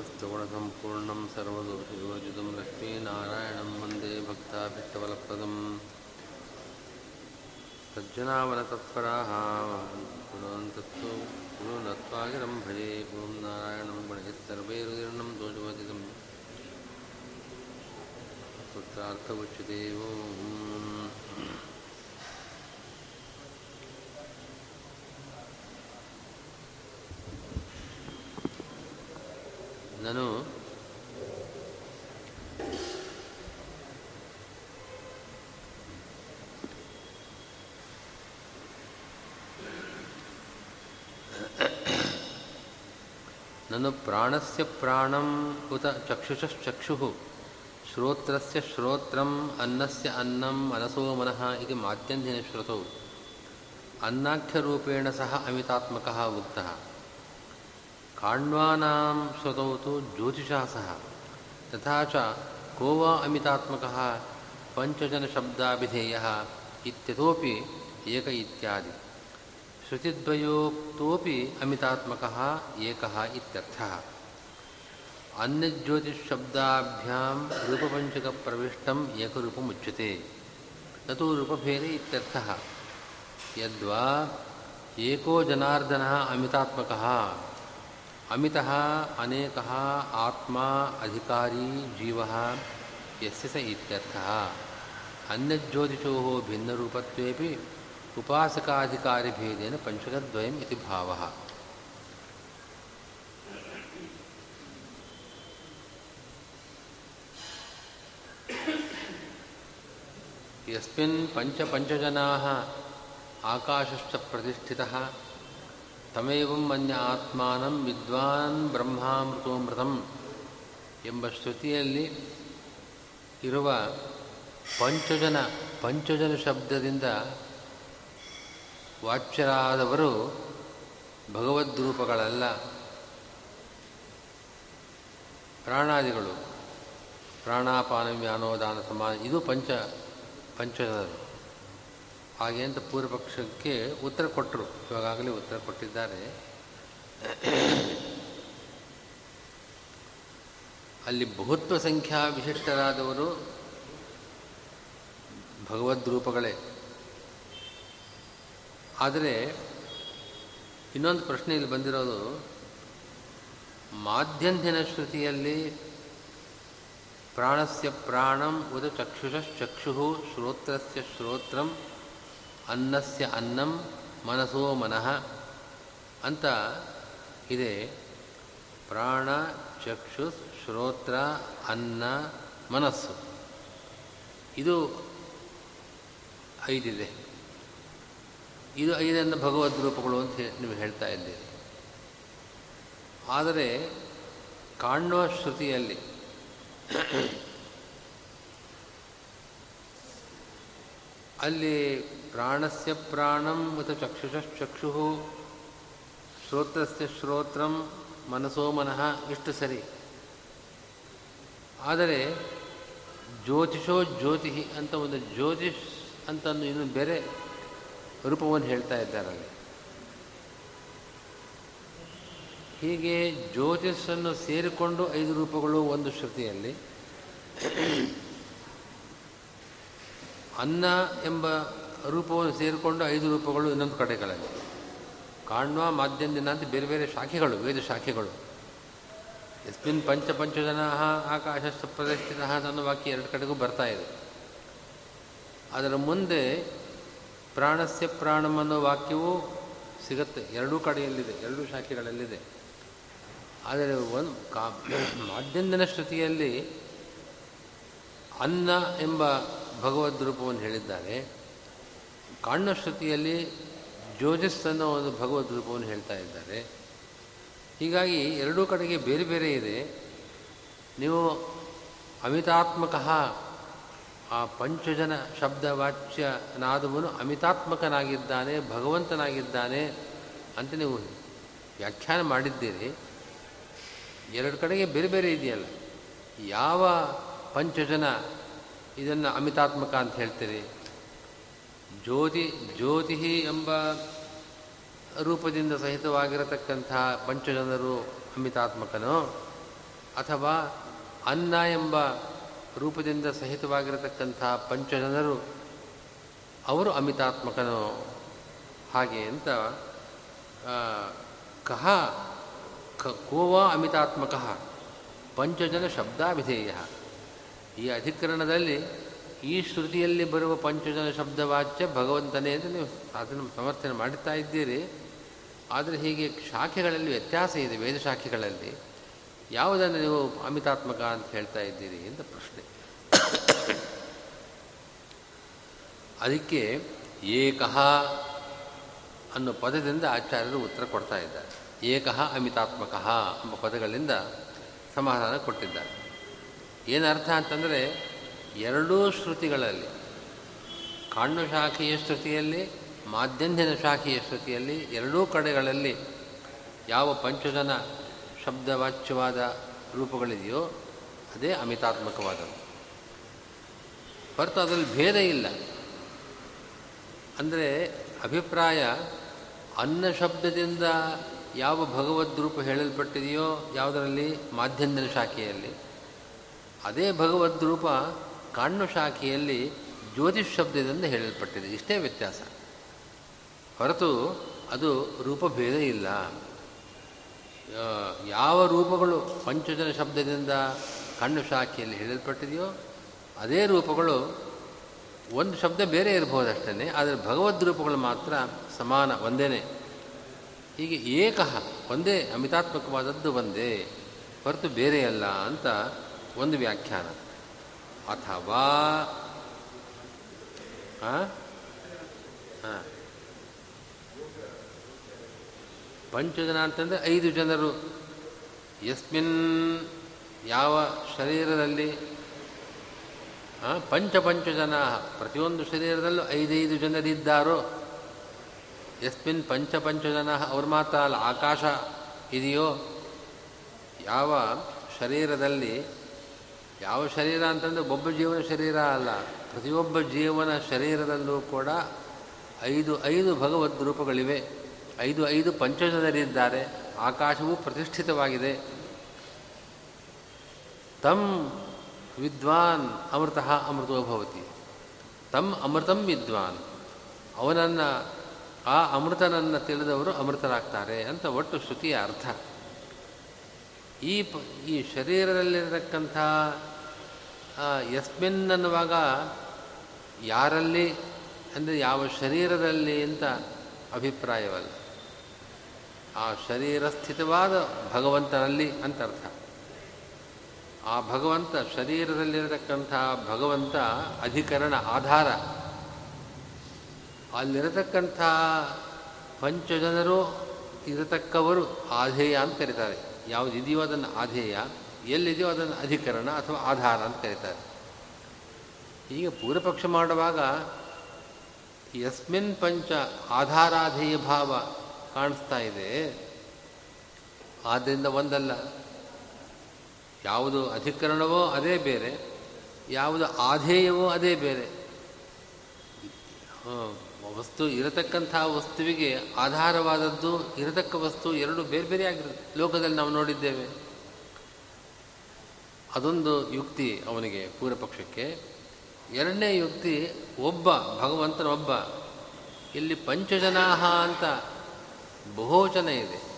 समस्तगुणसम्पूर्णं सर्वदोषयोजितं लक्ष्मीनारायणं वन्दे भक्ताभिष्टवलप्रदम् सज्जनावनतत्पराः गुणवन्तस्तु गुरुनत्वागिरं भजे ॐ नारायणं गणैः सर्वैरुदीर्णं दोषवतितं पुत्रार्थमुच्यते ನಾನು ನನು ಪ್ರಾಣಸ್ಯ ಪ್ರಾಣಂ ಉತ ಚಕ್ಷುಷಶ್ಚಕ್ಷುಃ ಶ್ರೋತ್ರಸ್ಯ ಶ್ರೋತ್ರಂ ಅನ್ನಸ್ಯ ಅನ್ನಂ ಮನಸೋ ಮನಃ ಇದು ಮಾಧ್ಯಂಧಿನ ಶ್ರುತೌ ಅನ್ನಾಖ್ಯರೂಪೇಣ ಸಹ ಅಮಿತಾತ್ಮಕಃ खाण्वानां स्वतौ तु ज्योतिषासः, तथा च को वा अमितात्मकः पञ्चजनशब्दाभिधेयः इत्यतोपि एक इत्यादि। श्रुतिद्वयोक्तोपि अमितात्मकः एकः इत्यर्थः। अन्यज्योतिषशब्दाभ्यां रूपपञ्चकप्रविष्टम् एकरूपमुच्यते न तु रूपभेदे इत्यर्थः। यद्वा एको अमितः अनेकः आत्मा अधिकारी जीवः यस्य स इत्यर्थः। अन्यज्योतिषोः भिन्नरूपत्वेपि उपासकाधिकारिभेदेन पञ्चकद्वयम् इति भावः। यस्मिन् पञ्चपञ्चजनाः आकाशश्च प्रतिष्ठितः। ತಮೇವಂ ಮನ್ಯ ಆತ್ಮಾನಂ ವಿದ್ವಾನ್ ಬ್ರಹ್ಮಾಮೃತೋಮೃತಂ ಎಂಬ ಶ್ರುತಿಯಲ್ಲಿ ಇರುವ ಪಂಚಜನ ಪಂಚಜನ ಶಬ್ದದಿಂದ ವಾಚ್ಯರಾದವರು ಭಗವದ್ರೂಪಗಳಲ್ಲ ಪ್ರಾಣಾದಿಗಳು ಪ್ರಾಣಾಪಾನ ವ್ಯಾನೋದಾನ ಸಮಾನ ಇದು ಪಂಚ ಪಂಚಜನರು. ಹಾಗೆ ಅಂತ ಪೂರ್ವಪಕ್ಷಕ್ಕೆ ಉತ್ತರ ಕೊಟ್ಟರು ಇವಾಗಲೇ ಉತ್ತರ ಕೊಟ್ಟಿದ್ದಾರೆ. ಅಲ್ಲಿ ಬಹುತ್ವ ಸಂಖ್ಯಾ ವಿಶಿಷ್ಟರಾದವರು ಭಗವದ್ರೂಪಗಳೇ ಆದರೆ ಇನ್ನೊಂದು ಪ್ರಶ್ನೆ ಇಲ್ಲಿ ಬಂದಿರೋದು ಮಾಧ್ಯಂಧಿನ ಶ್ರುತಿಯಲ್ಲಿ ಪ್ರಾಣಸ್ಯ ಪ್ರಾಣಂ ಉದ ಚಕ್ಷುಷಶ್ಚಕ್ಷು ಶ್ರೋತ್ರಸ್ಯ ಶ್ರೋತ್ರಂ ಅನ್ನಸ್ಯ ಅನ್ನಂ ಮನಸೋ ಮನಃ ಅಂತ ಇದೆ. ಪ್ರಾಣ, ಚಕ್ಷು, ಶ್ರೋತ್ರ, ಅನ್ನ, ಮನಸ್ಸು. ಇದು ಐದಿದೆ. ಇದು ಐದನ್ನು ಭಗವದ್ ರೂಪಗಳು ಅಂತ ನಿಮಗೆ ಹೇಳ್ತಾ ಇದ್ದೀರಿ ಆದರೆ ಕಾಣುವ ಶ್ರುತಿಯಲ್ಲಿ ಅಲ್ಲಿ ಪ್ರಾಣಸ್ಯ ಪ್ರಾಣಂ ಉತ ಚಕ್ಷುಷಕ್ಷು ಶ್ರೋತ್ರಸ್ಯ ಶ್ರೋತ್ರಂ ಮನಸೋ ಮನಃ ಇಷ್ಟು ಸರಿ. ಆದರೆ ಜ್ಯೋತಿಷೋ ಜ್ಯೋತಿ ಅಂತ ಒಂದು ಜ್ಯೋತಿಷ್ ಅಂತ ಇನ್ನು ಬೇರೆ ರೂಪವನ್ನು ಹೇಳ್ತಾ ಇದ್ದಾರಲ್ಲಿ. ಹೀಗೆ ಜ್ಯೋತಿಷನ್ನು ಸೇರಿಕೊಂಡು ಐದು ರೂಪಗಳು ಒಂದು ಶ್ರುತಿಯಲ್ಲಿ. ಅನ್ನ ಎಂಬ ರೂಪವನ್ನು ಸೇರಿಕೊಂಡು ಐದು ರೂಪಗಳು ಇನ್ನೊಂದು ಕಡೆಗಳಲ್ಲಿ. ಕಾಣ್ವ ಮಾಧ್ಯಮದಿಂದ ಅಂತ ಬೇರೆ ಬೇರೆ ಶಾಖೆಗಳು ವೇದ ಶಾಖೆಗಳು. ಎಸ್ಮಿನ್ ಪಂಚ ಪಂಚಜನ ಆಕಾಶಸ್ಥ ಪ್ರದರ್ಶಿತ ಅನ್ನೋ ವಾಕ್ಯ ಎರಡು ಕಡೆಗೂ ಬರ್ತಾ ಇದೆ. ಅದರ ಮುಂದೆ ಪ್ರಾಣಸ್ಯ ಪ್ರಾಣಂ ಅನ್ನೋ ವಾಕ್ಯವೂ ಸಿಗುತ್ತೆ. ಎರಡೂ ಕಡೆಯಲ್ಲಿದೆ, ಎರಡೂ ಶಾಖೆಗಳಲ್ಲಿದೆ. ಆದರೆ ಒಂದು ಕಾ ಮಾಧ್ಯಂದಿನ ಶ್ರುತಿಯಲ್ಲಿ ಅನ್ನ ಎಂಬ ಭಗವದ್ ರೂಪವನ್ನು ಹೇಳಿದ್ದಾರೆ. ಕಾಣ್ವ ಶ್ರುತಿಯಲ್ಲಿ ಜೋಜಸ್ ಒಂದು ಭಗವದ್ ರೂಪವನ್ನು ಹೇಳ್ತಾ ಇದ್ದಾರೆ. ಹೀಗಾಗಿ ಎರಡೂ ಕಡೆಗೆ ಬೇರೆ ಬೇರೆ ಇದೆ. ನೀವು ಅಮಿತಾತ್ಮಕ ಆ ಪಂಚಜನ ಶಬ್ದ ಶಬ್ದವಾಚ್ಯನಾದವನು ಅಮಿತಾತ್ಮಕನಾಗಿದ್ದಾನೆ, ಭಗವಂತನಾಗಿದ್ದಾನೆ ಅಂತ ನೀವು ವ್ಯಾಖ್ಯಾನ ಮಾಡಿದ್ದೀರಿ. ಎರಡು ಕಡೆಗೆ ಬೇರೆ ಬೇರೆ ಇದೆಯಲ್ಲ. ಯಾವ ಪಂಚಜನ ಇದನ್ನು ಅಮಿತಾತ್ಮಕ ಅಂತ ಹೇಳ್ತೀರಿ? ಜ್ಯೋತಿ ಜ್ಯೋತಿ ಎಂಬ ರೂಪದಿಂದ ಸಹಿತವಾಗಿರತಕ್ಕಂಥ ಪಂಚಜನರು ಅಮಿತಾತ್ಮಕನೋ. ಅಥವಾ ಅನ್ನ ಎಂಬ ರೂಪದಿಂದ ಸಹಿತವಾಗಿರತಕ್ಕಂಥ ಪಂಚಜನರು ಅವರು ಅಮಿತಾತ್ಮಕನೋ. ಹಾಗೆ ಅಂತ ಕಹ ಕೋವಾ ಅಮಿತಾತ್ಮಕ ಪಂಚಜನ ಶಬ್ದಾಭಿಧೇಯ. ಈ ಅಧಿಕರಣದಲ್ಲಿ ಈ ಶ್ರುತಿಯಲ್ಲಿ ಬರುವ ಪಂಚಜನ ಶಬ್ದವಾಚ್ಯ ಭಗವಂತನೇ ಅಂತ ನೀವು ಅದನ್ನು ಸಮರ್ಥನೆ ಮಾಡುತ್ತಾ ಇದ್ದೀರಿ. ಆದರೆ ಹೀಗೆ ಶಾಖೆಗಳಲ್ಲಿ ವ್ಯತ್ಯಾಸ ಇದೆ, ವೇದ ಶಾಖೆಗಳಲ್ಲಿ. ಯಾವುದನ್ನು ನೀವು ಅಮಿತಾತ್ಮಕ ಅಂತ ಹೇಳ್ತಾ ಇದ್ದೀರಿ ಅಂತ ಪ್ರಶ್ನೆ. ಅದಕ್ಕೆ ಏಕಃ ಅನ್ನೋ ಪದದಿಂದ ಆಚಾರ್ಯರು ಉತ್ತರ ಕೊಡ್ತಾ ಇದ್ದಾರೆ. ಏಕಃ ಅಮಿತಾತ್ಮಕ ಎಂಬ ಪದಗಳಿಂದ ಸಮಾಧಾನ ಕೊಟ್ಟಿದ್ದಾರೆ. ಏನರ್ಥ ಅಂತಂದರೆ ಎರಡೂ ಶ್ರುತಿಗಳಲ್ಲಿ, ಕಾಣ್ಣು ಶಾಖೆಯ ಶ್ರುತಿಯಲ್ಲಿ, ಮಾಧ್ಯಂದಿನ ಶಾಖೆಯ ಶ್ರುತಿಯಲ್ಲಿ ಎರಡೂ ಕಡೆಗಳಲ್ಲಿ ಯಾವ ಪಂಚಜನ ಶಬ್ದವಾಚ್ಯವಾದ ರೂಪಗಳಿದೆಯೋ ಅದೇ ಅಮಿತಾತ್ಮಕವಾದದ್ದು. ಹೊರತು ಅದರಲ್ಲಿ ಭೇದ ಇಲ್ಲ. ಅಂದರೆ ಅಭಿಪ್ರಾಯ, ಅನ್ನ ಶಬ್ದದಿಂದ ಯಾವ ಭಗವದ್ ರೂಪ ಹೇಳಲ್ಪಟ್ಟಿದೆಯೋ ಯಾವುದರಲ್ಲಿ, ಮಾಧ್ಯಂದಿನ ಶಾಖೆಯಲ್ಲಿ, ಅದೇ ಭಗವದ್ ರೂಪ ಕಾಣ್ಣು ಶಾಖೆಯಲ್ಲಿ ಜ್ಯೋತಿಷ್ ಶಬ್ದದಿಂದ ಹೇಳಲ್ಪಟ್ಟಿದೆ. ಇಷ್ಟೇ ವ್ಯತ್ಯಾಸ. ಹೊರತು ಅದು ರೂಪಭೇದ ಇಲ್ಲ. ಯಾವ ರೂಪಗಳು ಪಂಚಜನ ಶಬ್ದದಿಂದ ಕಣ್ಣು ಶಾಖೆಯಲ್ಲಿ ಹೇಳಲ್ಪಟ್ಟಿದೆಯೋ, ಅದೇ ರೂಪಗಳು ಒಂದು ಶಬ್ದ ಬೇರೆ ಇರಬಹುದಷ್ಟೇ ಆದರೆ ಭಗವದ್ ರೂಪಗಳು ಮಾತ್ರ ಸಮಾನ ಒಂದೇ ಹೀಗೆ ಏಕಃ, ಒಂದೇ ಅಮಿತಾತ್ಮಕವಾದದ್ದು ಒಂದೇ, ಹೊರತು ಬೇರೆಯಲ್ಲ ಅಂತ ಒಂದು ವ್ಯಾಖ್ಯಾನ. ಅಥವಾ ಪಂಚಜನ ಅಂತಂದರೆ ಐದು ಜನರು. ಯಸ್ಮಿನ್ ಯಾವ ಶರೀರದಲ್ಲಿ ಪಂಚ ಪಂಚಜನ, ಪ್ರತಿಯೊಂದು ಶರೀರದಲ್ಲೂ ಐದೈದು ಜನರಿದ್ದಾರೋ? ಯಸ್ಮಿನ್ ಪಂಚ ಪಂಚಜನ, ಅವ್ರ ಮಾತ್ರ ಅಲ್ಲ, ಆಕಾಶ ಇದೆಯೋ? ಯಾವ ಶರೀರದಲ್ಲಿ ಯಾವ ಶರೀರ ಅಂತಂದರೆ ಒಬ್ಬ ಜೀವನ ಶರೀರ ಅಲ್ಲ. ಪ್ರತಿಯೊಬ್ಬ ಜೀವನ ಶರೀರದಲ್ಲೂ ಕೂಡ ಐದು ಐದು ಭಗವದ್ ರೂಪಗಳಿವೆ. ಐದು ಐದು ಪಂಚಜನರಿದ್ದಾರೆ. ಆಕಾಶವು ಪ್ರತಿಷ್ಠಿತವಾಗಿದೆ. ತಂ ವಿದ್ವಾನ್ ಅಮೃತ ಅಮೃತೋ ಭವತಿ. ತಮ್ ಅಮೃತಂ ವಿದ್ವಾನ್. ಅವನನ್ನು, ಆ ಅಮೃತನನ್ನು ತಿಳಿದವರು ಅಮೃತರಾಗ್ತಾರೆ ಅಂತ ಒಟ್ಟು ಶ್ರುತಿಯ ಅರ್ಥ. ಈ ಪ, ಈ ಶರೀರದಲ್ಲಿರತಕ್ಕಂಥ ಯಸ್ಮಿನ್ ಅನ್ನುವಾಗ ಯಾರಲ್ಲಿ, ಅಂದರೆ ಯಾವ ಶರೀರದಲ್ಲಿ ಅಂತ ಅಭಿಪ್ರಾಯವಲ್ಲ. ಆ ಶರೀರ ಸ್ಥಿತವಾದ ಭಗವಂತನಲ್ಲಿ ಅಂತ ಅರ್ಥ. ಆ ಭಗವಂತ ಶರೀರದಲ್ಲಿರತಕ್ಕಂಥ ಭಗವಂತ ಅಧಿಕರಣ ಆಧಾರ. ಅಲ್ಲಿರತಕ್ಕಂಥ ಪಂಚಜನರು ಇರತಕ್ಕವರು ಆಧೇಯ ಅಂತ ಕರೀತಾರೆ. ಯಾವುದಿದೆಯೋ ಅದನ್ನು ಆಧೇಯ. ಎಲ್ಲಿದೆಯೋ ಅದನ್ನು ಅಧಿಕರಣ ಅಥವಾ ಆಧಾರ ಅಂತ ಕರೀತಾರೆ. ಈಗ ಪೂರ್ವಪಕ್ಷ ಮಾಡುವಾಗ ಯಸ್ಮಿನ್ ಪಂಚ ಆಧಾರಾಧೇಯ ಭಾವ ಕಾಣಿಸ್ತಾ ಇದೆ. ಆದ್ದರಿಂದ ಒಂದಲ್ಲ. ಯಾವುದು ಅಧಿಕರಣವೋ ಅದೇ ಬೇರೆ, ಯಾವುದು ಆಧೇಯವೋ ಅದೇ ಬೇರೆ. ವಸ್ತು ಇರತಕ್ಕಂಥ ವಸ್ತುವಿಗೆ ಆಧಾರವಾದದ್ದು, ಇರತಕ್ಕ ವಸ್ತು ಎರಡು ಬೇರೆ ಬೇರೆ ಆಗಿರುತ್ತೆ. ಲೋಕದಲ್ಲಿ ನಾವು ನೋಡಿದ್ದೇವೆ. ಅದೊಂದು ಯುಕ್ತಿ ಅವನಿಗೆ ಪೂರ್ವಪಕ್ಷಕ್ಕೆ. ಎರಡನೇ ಯುಕ್ತಿ, ಒಬ್ಬ, ಭಗವಂತನೊಬ್ಬ, ಇಲ್ಲಿ ಪಂಚಜನಾಹ ಅಂತ ಬಹುವಚನ ಇದೆ.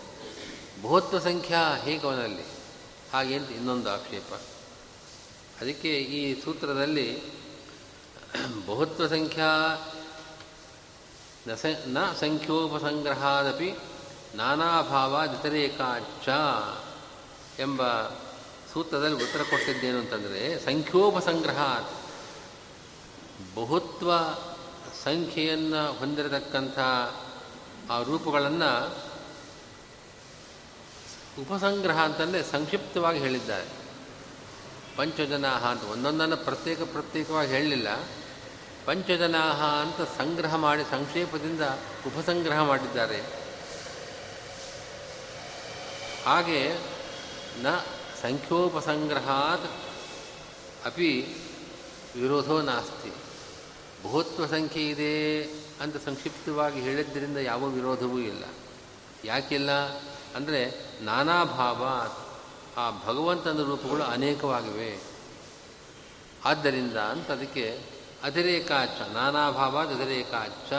ಬಹುತ್ವ ಸಂಖ್ಯಾ ಹೇಗೆ ಅವನಲ್ಲಿ? ಹಾಗೆ ಅಂತ ಇನ್ನೊಂದು ಆಕ್ಷೇಪ. ಅದಕ್ಕೆ ಈ ಸೂತ್ರದಲ್ಲಿ ಬಹುತ್ವ ಸಂಖ್ಯಾ ನ ಸಂಖ್ಯೋಪಸಂಗ್ರಹಾದಪಿ ನಾನಾಭಾವಾದಿತರೇಕಾಚ ಎಂಬ ಸೂತ್ರದಲ್ಲಿ ಉತ್ತರ ಕೊಟ್ಟಿದ್ದೇನು ಅಂತಂದರೆ ಸಂಖ್ಯೋಪಸಂಗ್ರಹ ಬಹುತ್ವ ಸಂಖ್ಯೆಯನ್ನು ಹೊಂದಿರತಕ್ಕಂಥ ಆ ರೂಪಗಳನ್ನು ಉಪಸಂಗ್ರಹ ಅಂತಂದರೆ ಸಂಕ್ಷಿಪ್ತವಾಗಿ ಹೇಳಿದ್ದಾರೆ. ಪಂಚಜನಾಹ ಅಂತ ಒಂದೊಂದನ್ನು ಪ್ರತ್ಯೇಕ ಪ್ರತ್ಯೇಕವಾಗಿ ಹೇಳಲಿಲ್ಲ. ಪಂಚಜನಾಹ ಅಂತ ಸಂಗ್ರಹ ಮಾಡಿ ಸಂಕ್ಷೇಪದಿಂದ ಉಪಸಂಗ್ರಹ ಮಾಡಿದ್ದಾರೆ. ಹಾಗೆ ನ ಸಂಖ್ಯೋಪಸಂಗ್ರಹಾತ್ ಅಪಿ ವಿರೋಧೋ ನಾಸ್ತಿ. ಬಹುತ್ವ ಸಂಖ್ಯೆ ಇದೆ ಅಂತ ಸಂಕ್ಷಿಪ್ತವಾಗಿ ಹೇಳಿದ್ದರಿಂದ ಯಾವ ವಿರೋಧವೂ ಇಲ್ಲ. ಯಾಕಿಲ್ಲ? ಅಂದರೆ ನಾನಾ ಭಾವ ಆ ಭಗವಂತನ ರೂಪಗಳು ಅನೇಕವಾಗಿವೆ. ಆದ್ದರಿಂದ ಅಂತ ಅದಕ್ಕೆ ಅತಿರೇಕಾಚ, ನಾನಾ ಭಾವ ಅತಿರೇಕಾಚ.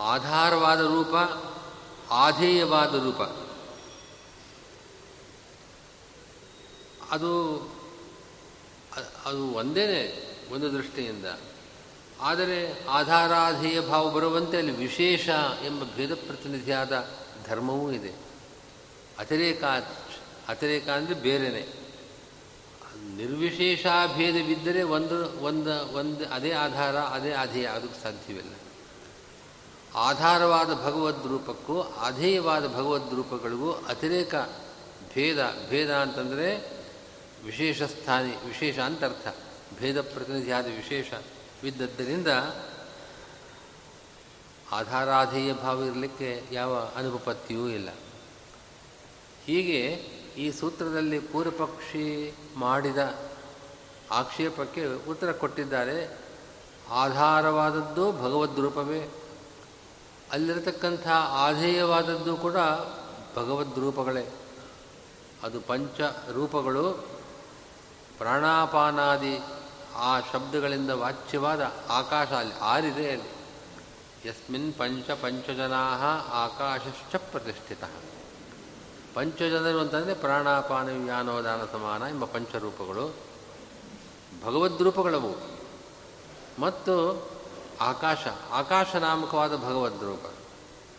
ಆಧಾರವಾದ ರೂಪ, ಆಧೇಯವಾದ ರೂಪ. ಅದು ಅದು ಒಂದೇ ಒಂದು ದೃಷ್ಟಿಯಿಂದ. ಆದರೆ ಆಧಾರಾಧೇಯ ಭಾವ ಬರುವಂತೆ ಅಲ್ಲಿ ವಿಶೇಷ ಎಂಬ ಭೇದ ಪ್ರತಿನಿಧಿಯಾದ ಧರ್ಮವೂ ಇದೆ. ಅತಿರೇಕ ಅತಿರೇಕ ಅಂದರೆ ಬೇರೆನೆ. ನಿರ್ವಿಶೇಷಾಭೇದವಿದ್ದರೆ ಒಂದು ಒಂದು ಒಂದು, ಅದೇ ಆಧಾರ, ಅದೇ ಅಧೇಯ ಅದಕ್ಕೆ ಸಾಧ್ಯವಿಲ್ಲ. ಆಧಾರವಾದ ಭಗವದ್ ರೂಪಕ್ಕೂ ಅಧೇಯವಾದ ಭಗವದ್ ರೂಪಗಳಿಗೂ ಅತಿರೇಕ ಭೇದ ಭೇದ ಅಂತಂದರೆ ವಿಶೇಷ ಸ್ಥಾನಿ ವಿಶೇಷ ಅಂತರ್ಥ, ಭೇದ ಪ್ರತಿನಿಧಿಯಾದ ವಿಶೇಷ ಬಿದ್ದದ್ದರಿಂದ ಆಧಾರಾಧೇಯ ಭಾವ ಇರಲಿಕ್ಕೆ ಯಾವ ಅನುಪಪತ್ತಿಯೂ ಇಲ್ಲ. ಹೀಗೆ ಈ ಸೂತ್ರದಲ್ಲಿ ಪೂರ್ವಪಕ್ಷಿ ಮಾಡಿದ ಆಕ್ಷೇಪಕ್ಕೆ ಉತ್ತರ ಕೊಟ್ಟಿದ್ದಾರೆ. ಆಧಾರವಾದದ್ದು ಭಗವದ್ ರೂಪವೇ. ಅಲ್ಲಿರತಕ್ಕಂಥ ಆಧೇಯವಾದದ್ದು ಕೂಡ ಭಗವದ್ ರೂಪಗಳೇ. ಅದು ಪಂಚ ರೂಪಗಳು. ಪ್ರಾಣಾಪಾನಾದಿ ಆ ಶಬ್ದಗಳಿಂದ ವಾಚ್ಯವಾದ ಆಕಾಶ ಅಲ್ಲಿ ಆರಿದೆ ಅಲ್ಲಿ. ಯಸ್ಮಿನ್ ಪಂಚ ಪಂಚಜನಾ ಆಕಾಶಶ್ಚ ಪ್ರತಿಷ್ಠಿತ. ಪಂಚಜನರು ಅಂತಂದರೆ ಪ್ರಾಣಾಪಾನ ವ್ಯಾನೋದಾನ ಸಮಾನ ಎಂಬ ಪಂಚರೂಪಗಳು. ಭಗವದ್ರೂಪಗಳವು ಮತ್ತು ಆಕಾಶ ಆಕಾಶ ನಾಮಕವಾದ ಭಗವದ್ರೂಪ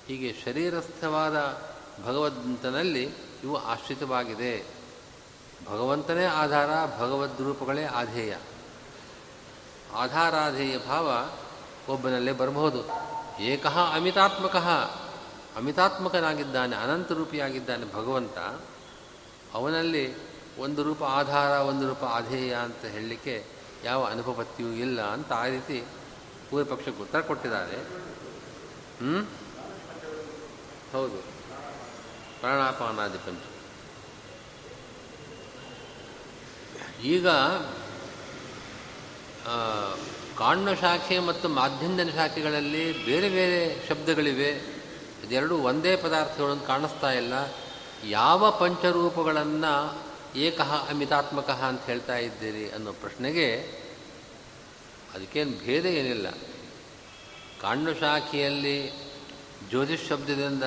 ಹೀಗೆ ಶರೀರಸ್ಥವಾದ ಭಗವಂತನಲ್ಲಿ ಇವು ಆಶ್ರಿತವಾಗಿದೆ. ಭಗವಂತನೇ ಆಧಾರ ಭಗವದ್ರೂಪಗಳೇ ಆಧೇಯ. ಆಧಾರಾಧೇಯ ಭಾವ ಒಬ್ಬನಲ್ಲೇ ಬರಬಹುದು. ಏಕ ಅಮಿತಾತ್ಮಕ, ಅಮಿತಾತ್ಮಕನಾಗಿದ್ದಾನೆ ಅನಂತರೂಪಿಯಾಗಿದ್ದಾನೆ ಭಗವಂತ, ಅವನಲ್ಲಿ ಒಂದು ರೂಪ ಆಧಾರ, ಒಂದು ರೂಪ ಆಧೇಯ ಅಂತ ಹೇಳಲಿಕ್ಕೆ ಯಾವ ಅನುಪಪತ್ತಿಯೂ ಇಲ್ಲ ಅಂತ ಆ ರೀತಿ ಪೂರ್ವ ಪಕ್ಷಕ್ಕೆ ಉತ್ತರ ಕೊಟ್ಟಿದ್ದಾರೆ. ಹ್ಞೂ ಹೌದು. ಪ್ರಾಣಾಪಾನಾದಿ ಪಂಚ ಈಗ ಕಾಣ್ಣ ಶಾಖೆ ಮತ್ತು ಮಾಧ್ಯಂದನ ಶಾಖೆಗಳಲ್ಲಿ ಬೇರೆ ಬೇರೆ ಶಬ್ದಗಳಿವೆ. ಇದೆರಡು ಒಂದೇ ಪದಾರ್ಥಗಳನ್ನು ಕಾಣಿಸ್ತಾ ಇಲ್ಲ. ಯಾವ ಪಂಚರೂಪಗಳನ್ನು ಏಕಃ ಅಮಿತಾತ್ಮಕ ಅಂತ ಹೇಳ್ತಾ ಇದ್ದೀರಿ ಅನ್ನೋ ಪ್ರಶ್ನೆಗೆ ಅದಕ್ಕೇನು ಭೇದ ಏನಿಲ್ಲ. ಕಾಣ್ಣ ಶಾಖೆಯಲ್ಲಿ ಜ್ಯೋತಿಷ್ ಶಬ್ದದಿಂದ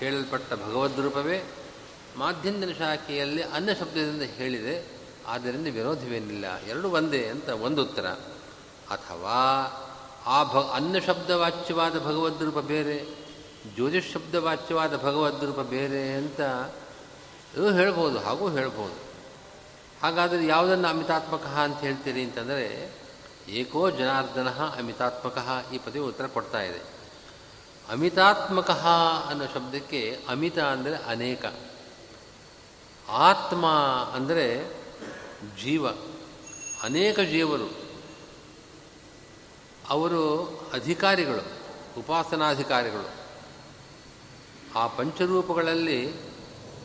ಹೇಳಲ್ಪಟ್ಟ ಭಗವದ್ ರೂಪವೇ ಮಾಧ್ಯಂದನ ಶಾಖೆಯಲ್ಲಿ ಅನ್ನ ಶಬ್ದದಿಂದ ಹೇಳಿದೆ. ಆದ್ದರಿಂದ ವಿರೋಧವೇನಿಲ್ಲ. ಎರಡು ಒಂದೇ ಅಂತ ಒಂದು ಉತ್ತರ. ಅಥವಾ, ಆ ಭ ಅನ್ನ ಶಬ್ದವಾಚ್ಯವಾದ ಭಗವದ್ರೂಪ ಬೇರೆ, ಜ್ಯೋತಿಷ್ ಶಬ್ದವಾಚ್ಯವಾದ ಭಗವದ್ರೂಪ ಬೇರೆ ಅಂತ ಹೇಳ್ಬೋದು, ಹಾಗೂ ಹೇಳ್ಬೋದು. ಹಾಗಾದರೆ ಯಾವುದನ್ನು ಅಮಿತಾತ್ಮಕ ಅಂತ ಹೇಳ್ತೀರಿ ಅಂತಂದರೆ, ಏಕೋ ಜನಾರ್ದನ ಅಮಿತಾತ್ಮಕ ಈ ಪದವಿ ಉತ್ತರ ಕೊಡ್ತಾ ಇದೆ. ಅಮಿತಾತ್ಮಕ ಅನ್ನೋ ಶಬ್ದಕ್ಕೆ ಅಮಿತ ಅಂದರೆ ಅನೇಕ. ಆತ್ಮ ಅಂದರೆ ಜೀವ, ಅನೇಕ ಜೀವರು, ಅವರು ಅಧಿಕಾರಿಗಳು, ಉಪಾಸನಾಧಿಕಾರಿಗಳು. ಆ ಪಂಚರೂಪಗಳಲ್ಲಿ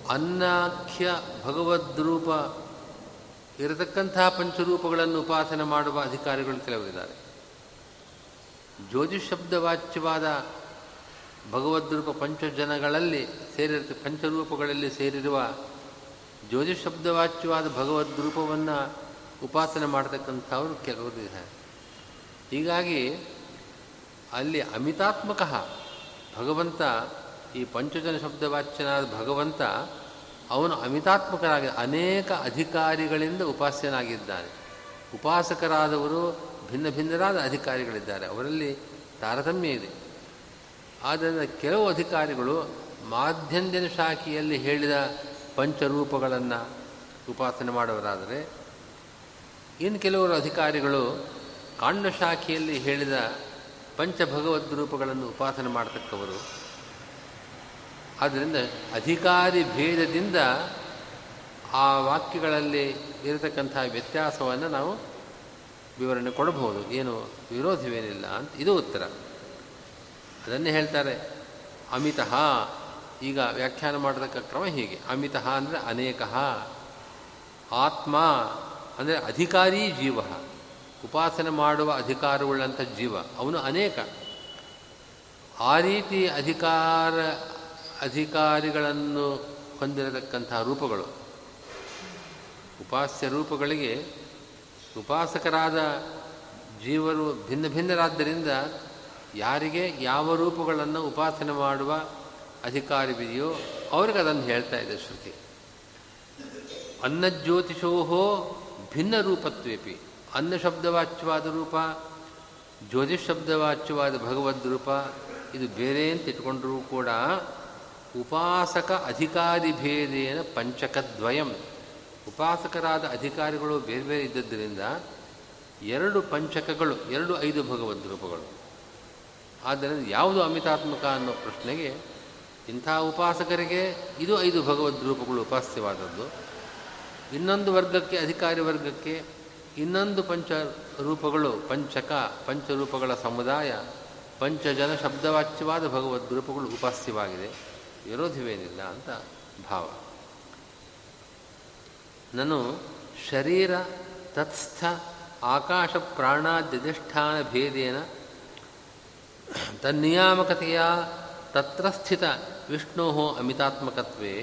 ಅನ್ನಾಖ್ಯ ಭಗವದ್ರೂಪ ಇರತಕ್ಕಂತಹ ಪಂಚರೂಪಗಳನ್ನು ಉಪಾಸನೆ ಮಾಡುವ ಅಧಿಕಾರಿಗಳು ಕೆಲವರಿದ್ದಾರೆ. ಜ್ಯೋತಿಷ್ ಶಬ್ದವಾಚ್ಯವಾದ ಭಗವದ್ರೂಪ ಪಂಚಜನಗಳಲ್ಲಿ ಸೇರಿರ್ತ, ಪಂಚರೂಪಗಳಲ್ಲಿ ಸೇರಿರುವ ಜ್ಯೋತಿಷ್ ಶಬ್ದವಾಚ್ಯವಾದ ಭಗವದ್ ರೂಪವನ್ನು ಉಪಾಸನೆ ಮಾಡ್ತಕ್ಕಂಥವ್ರು ಕೆಲವರು ಇದ್ದಾರೆ. ಹೀಗಾಗಿ ಅಲ್ಲಿ ಅಮಿತಾತ್ಮಕ ಭಗವಂತ, ಈ ಪಂಚಜನ ಶಬ್ದವಾಚ್ಯನಾದ ಭಗವಂತ, ಅವನು ಅಮಿತಾತ್ಮಕನಾಗಿ ಅನೇಕ ಅಧಿಕಾರಿಗಳಿಂದ ಉಪಾಸ್ಯನಾಗಿದ್ದಾನೆ ಉಪಾಸಕರಾದವರು ಭಿನ್ನ ಭಿನ್ನರಾದ ಅಧಿಕಾರಿಗಳಿದ್ದಾರೆ. ಅವರಲ್ಲಿ ತಾರತಮ್ಯ ಇದೆ. ಆದ್ದರಿಂದ ಕೆಲವು ಅಧಿಕಾರಿಗಳು ಮಾಧ್ಯಂದಿನ ಶಾಖೆಯಲ್ಲಿ ಹೇಳಿದ ಪಂಚರೂಪಗಳನ್ನು ಉಪಾಸನೆ ಮಾಡುವರಾದರೆ, ಇನ್ನು ಕೆಲವರು ಅಧಿಕಾರಿಗಳು ಕಾಂಡ ಶಾಖೆಯಲ್ಲಿ ಹೇಳಿದ ಪಂಚಭಗವದ್ ರೂಪಗಳನ್ನು ಉಪಾಸನೆ ಮಾಡತಕ್ಕವರು. ಆದ್ದರಿಂದ ಅಧಿಕಾರಿ ಭೇದದಿಂದ ಆ ವಾಕ್ಯಗಳಲ್ಲಿ ಇರತಕ್ಕಂಥ ವ್ಯತ್ಯಾಸವನ್ನು ನಾವು ವಿವರಣೆ ಕೊಡಬಹುದು. ಏನು ವಿರೋಧವೇನಿಲ್ಲ ಅಂತ ಇದು ಉತ್ತರ. ಅದನ್ನೇ ಹೇಳ್ತಾರೆ. ಅಮಿತಃ ಈಗ ವ್ಯಾಖ್ಯಾನ ಮಾಡತಕ್ಕ ಕ್ರಮ ಹೀಗೆ. ಅಮಿತ ಅಂದರೆ ಅನೇಕ. ಆತ್ಮ ಅಂದರೆ ಅಧಿಕಾರಿ ಜೀವ. ಉಪಾಸನೆ ಮಾಡುವ ಅಧಿಕಾರವುಳ್ಳಂಥ ಜೀವ. ಅವನು ಅನೇಕ. ಆ ರೀತಿ ಅಧಿಕಾರ, ಅಧಿಕಾರಿಗಳನ್ನು ಹೊಂದಿರತಕ್ಕಂಥ ರೂಪಗಳು. ಉಪಾಸ್ಯ ರೂಪಗಳಿಗೆ ಉಪಾಸಕರಾದ ಜೀವರು ಭಿನ್ನ ಭಿನ್ನರಾದ್ದರಿಂದ ಯಾರಿಗೆ ಯಾವ ರೂಪಗಳನ್ನು ಉಪಾಸನೆ ಮಾಡುವ ಅಧಿಕಾರವಿದೆಯೋ ಅವ್ರಿಗೆ ಅದನ್ನು ಹೇಳ್ತಾ ಇದೆ ಶ್ರುತಿ. ಅನ್ನಜ್ಯೋತಿಷೋಹೋ ಭಿನ್ನ ರೂಪತ್ವೇಪಿ ಅನ್ನ ಶಬ್ದವಾಚ್ಯವಾದ ರೂಪ, ಜ್ಯೋತಿಷ್ ಶಬ್ದವಾಚ್ಯವಾದ ಭಗವದ್ ರೂಪ, ಇದು ಬೇರೆ ಅಂತ ಇಟ್ಕೊಂಡ್ರೂ ಕೂಡ ಉಪಾಸಕ ಅಧಿಕಾರಿ ಭೇದೇನ ಪಂಚಕದ್ವಯಂ. ಉಪಾಸಕರಾದ ಅಧಿಕಾರಿಗಳು ಬೇರೆ ಬೇರೆ ಇದ್ದದ್ದರಿಂದ ಎರಡು ಪಂಚಕಗಳು, ಎರಡು ಐದು ಭಗವದ್ ರೂಪಗಳು. ಆದ್ದರಿಂದ ಯಾವುದು ಅಮಿತಾತ್ಮಕ ಅನ್ನೋ ಪ್ರಶ್ನೆಗೆ ಇಂಥ ಉಪಾಸಕರಿಗೆ ಇದು ಐದು ಭಗವದ್ ರೂಪಗಳು ಉಪಾಸ್ಯವಾದದ್ದು ಇನ್ನೊಂದು ವರ್ಗಕ್ಕೆ, ಅಧಿಕಾರಿ ವರ್ಗಕ್ಕೆ ಇನ್ನೊಂದು ಪಂಚ ರೂಪಗಳು, ಪಂಚಕ ಪಂಚರೂಪಗಳ ಸಮುದಾಯ ಪಂಚಜನ ಶಬ್ದವಾಚ್ಯವಾದ ಭಗವದ್ ರೂಪಗಳು ಉಪಾಸ್ಯವಾಗಿದೆ ವಿರೋಧವೇನಿಲ್ಲ ಅಂತ ಭಾವ. ನಾನು ಶರೀರ ತತ್ಸ್ಥ ಆಕಾಶ ಪ್ರಾಣಾದ್ಯಧಿಷ್ಠಾನ ಭೇದೇನ ತನ್ನಿಯಾಮಕತೆಯ ತತ್ರ ಸ್ಥಿತ ವಿಷ್ಣೋ ಅಮಿತಾತ್ಮಕತ್ವೇ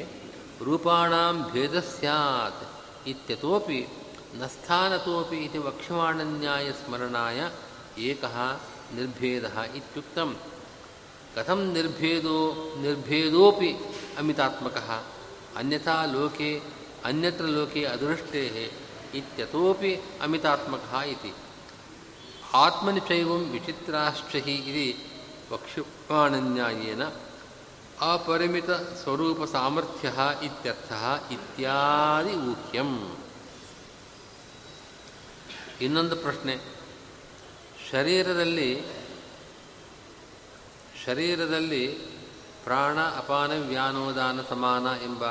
ರೂಪಾಣಾಂ ಭೇದ ಸ್ಯಾತ್ ಇತ್ಯತೋಪಿ ನ ಸ್ಥಾನತೋಪಿ ಇತಿ ವಕ್ಷ್ಯಮಾಣನ್ಯಾಯ ಸ್ಮರಣಾಯ ಏಕಃ ನಿರ್ಭೇದ ಇತ್ಯುಕ್ತಂ ಕಥಂ ನಿರ್ಭೇದೋ ನಿರ್ಭೇದೋಪಿ ಅಮಿತಾತ್ಮಕಃ ಅನ್ಯಥಾ ಲೋಕೆ ಅನ್ಯತ್ರ ಲೋಕೆ ಅದೃಷ್ಟೇ ಇತ್ಯತೋಪಿ ಅಮಿತಾತ್ಮಕಃ ಇತಿ ಆತ್ಮನಿ ಚೈವಂ ವಿಚಿತ್ರಾಶ್ಚ ಹಿ ಇತಿ ವಕ್ಷ್ಯಮಾಣನ್ಯಾಯೇನ ಅಪರಿಮಿತ ಸ್ವರೂಪ ಸಾಮರ್ಥ್ಯ ಇತ್ಯರ್ಥ ಇತ್ಯಾದಿ ಊಹ್ಯಂ. ಇನ್ನೊಂದು ಪ್ರಶ್ನೆ. ಶರೀರದಲ್ಲಿ ಶರೀರದಲ್ಲಿ ಪ್ರಾಣ ಅಪಾನ ವ್ಯಾನೋದಾನ ಸಮಾನ ಎಂಬ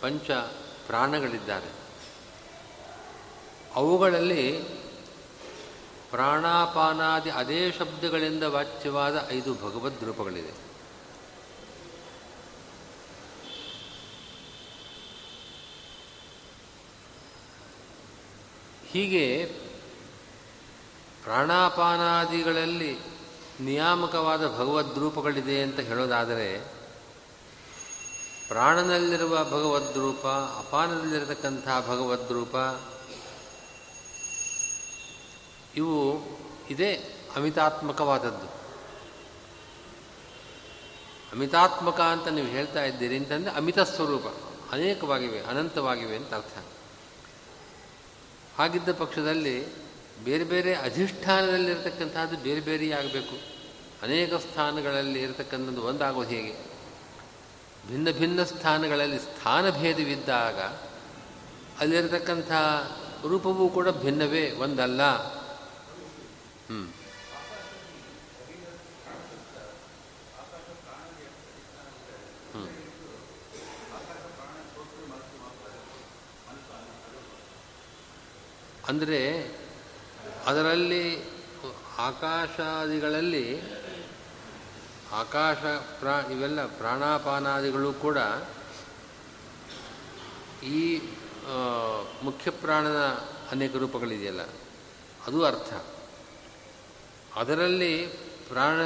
ಪಂಚ ಪ್ರಾಣಗಳಿದ್ದಾರೆ. ಅವುಗಳಲ್ಲಿ ಪ್ರಾಣಾಪಾನಾದಿ ಅದೇ ಶಬ್ದಗಳಿಂದ ವಾಚ್ಯವಾದ ಐದು ಭಗವದ್ ರೂಪಗಳಿದೆ ಹೀಗೆ ಪ್ರಾಣಾಪಾನಾದಿಗಳಲ್ಲಿ ನಿಯಾಮಕವಾದ ಭಗವದ್ ರೂಪಗಳಿದೆ ಅಂತ ಹೇಳೋದಾದರೆ, ಪ್ರಾಣನಲ್ಲಿರುವ ಭಗವದ್ ರೂಪ, ಅಪಾನದಲ್ಲಿರತಕ್ಕಂಥ ಭಗವದ್ ರೂಪ, ಇವು ಇದೇ ಅಮಿತಾತ್ಮಕವಾದದ್ದು. ಅಮಿತಾತ್ಮಕ ಅಂತ ನೀವು ಹೇಳ್ತಾ ಇದ್ದೀರಿ ಅಂತಂದರೆ ಅಮಿತ ಸ್ವರೂಪ ಅನೇಕವಾಗಿವೆ, ಅನಂತವಾಗಿವೆ ಅಂತ ಅರ್ಥ. ಹಾಗಿದ್ದ ಪಕ್ಷದಲ್ಲಿ ಬೇರೆ ಬೇರೆ ಅಧಿಷ್ಠಾನದಲ್ಲಿರತಕ್ಕಂಥದ್ದು ಬೇರೆ ಬೇರೆ ಆಗಬೇಕು. ಅನೇಕ ಸ್ಥಾನಗಳಲ್ಲಿ ಇರತಕ್ಕಂಥದ್ದು ಒಂದಾಗೋದು ಹೇಗೆ? ಭಿನ್ನ ಭಿನ್ನ ಸ್ಥಾನಗಳಲ್ಲಿ ಸ್ಥಾನಭೇದವಿದ್ದಾಗ ಅಲ್ಲಿರತಕ್ಕಂಥ ರೂಪವೂ ಕೂಡ ಭಿನ್ನವೇ ಒಂದಲ್ಲ. ಹ್ಞೂ ಅಂದರೆ ಅದರಲ್ಲಿ ಆಕಾಶಾದಿಗಳಲ್ಲಿ ಆಕಾಶ ಪ್ರಾ ಇವೆಲ್ಲ ಪ್ರಾಣಾಪಾನಾದಿಗಳು ಕೂಡ ಈ ಮುಖ್ಯ ಪ್ರಾಣದ ಅನೇಕ ರೂಪಗಳಿದೆಯಲ್ಲ. ಅದು ಅರ್ಥ. ಅದರಲ್ಲಿ ಪ್ರಾಣ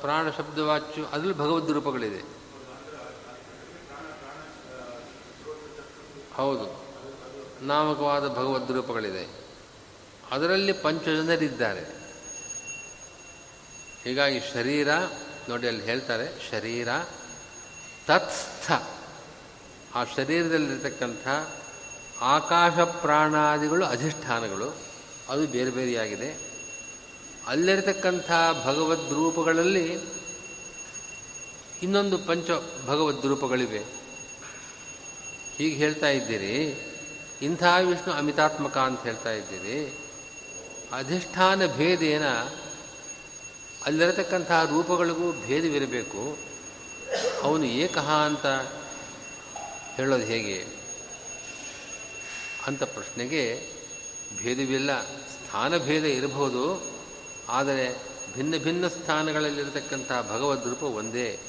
ಪ್ರಾಣ ಶಬ್ದವಾಚ್ಯ ಅದರಲ್ಲಿ ಭಗವದ್ ರೂಪಗಳಿದೆ. ಹೌದು. ನಾಮಕವಾದ ಭಗವದ್ ರೂಪಗಳಿದೆ. ಅದರಲ್ಲಿ ಪಂಚಜನರಿದ್ದಾರೆ. ಹೀಗಾಗಿ ಶರೀರ, ನೋಡಿ ಅಲ್ಲಿ ಹೇಳ್ತಾರೆ, ಶರೀರ ತತ್ಸ್ಥ. ಆ ಶರೀರದಲ್ಲಿರ್ತಕ್ಕಂಥ ಆಕಾಶ ಪ್ರಾಣಾದಿಗಳು, ಅಧಿಷ್ಠಾನಗಳು, ಅದು ಬೇರೆ ಬೇರೆಯಾಗಿದೆ. ಅಲ್ಲಿರತಕ್ಕಂಥ ಭಗವದ್ ರೂಪಗಳಲ್ಲಿ ಇನ್ನೊಂದು ಪಂಚ ಭಗವದ್ ರೂಪಗಳಿವೆ. ಹೀಗೆ ಹೇಳ್ತಾ ಇದ್ದೀರಿ ಇಂಥ ವಿಷ್ಣು ಅಮಿತಾತ್ಮಕ ಅಂತ ಹೇಳ್ತಾ ಇದ್ದೀರಿ. ಅಧಿಷ್ಠಾನ ಭೇದೇನ ಅಲ್ಲಿರತಕ್ಕಂತಹ ರೂಪಗಳಿಗೂ ಭೇದವಿರಬೇಕು. ಅವನು ಏಕಹ ಅಂತ ಹೇಳೋದು ಹೇಗೆ? ಅಂತ ಪ್ರಶ್ನೆಗೆ ಭೇದವಿಲ್ಲ. ಸ್ಥಾನ ಭೇದ ಇರಬಹುದು. ಆದರೆ ಭಿನ್ನ ಭಿನ್ನ ಸ್ಥಾನಗಳಲ್ಲಿರತಕ್ಕಂಥ ಭಗವದ್ ರೂಪ ಒಂದೇ.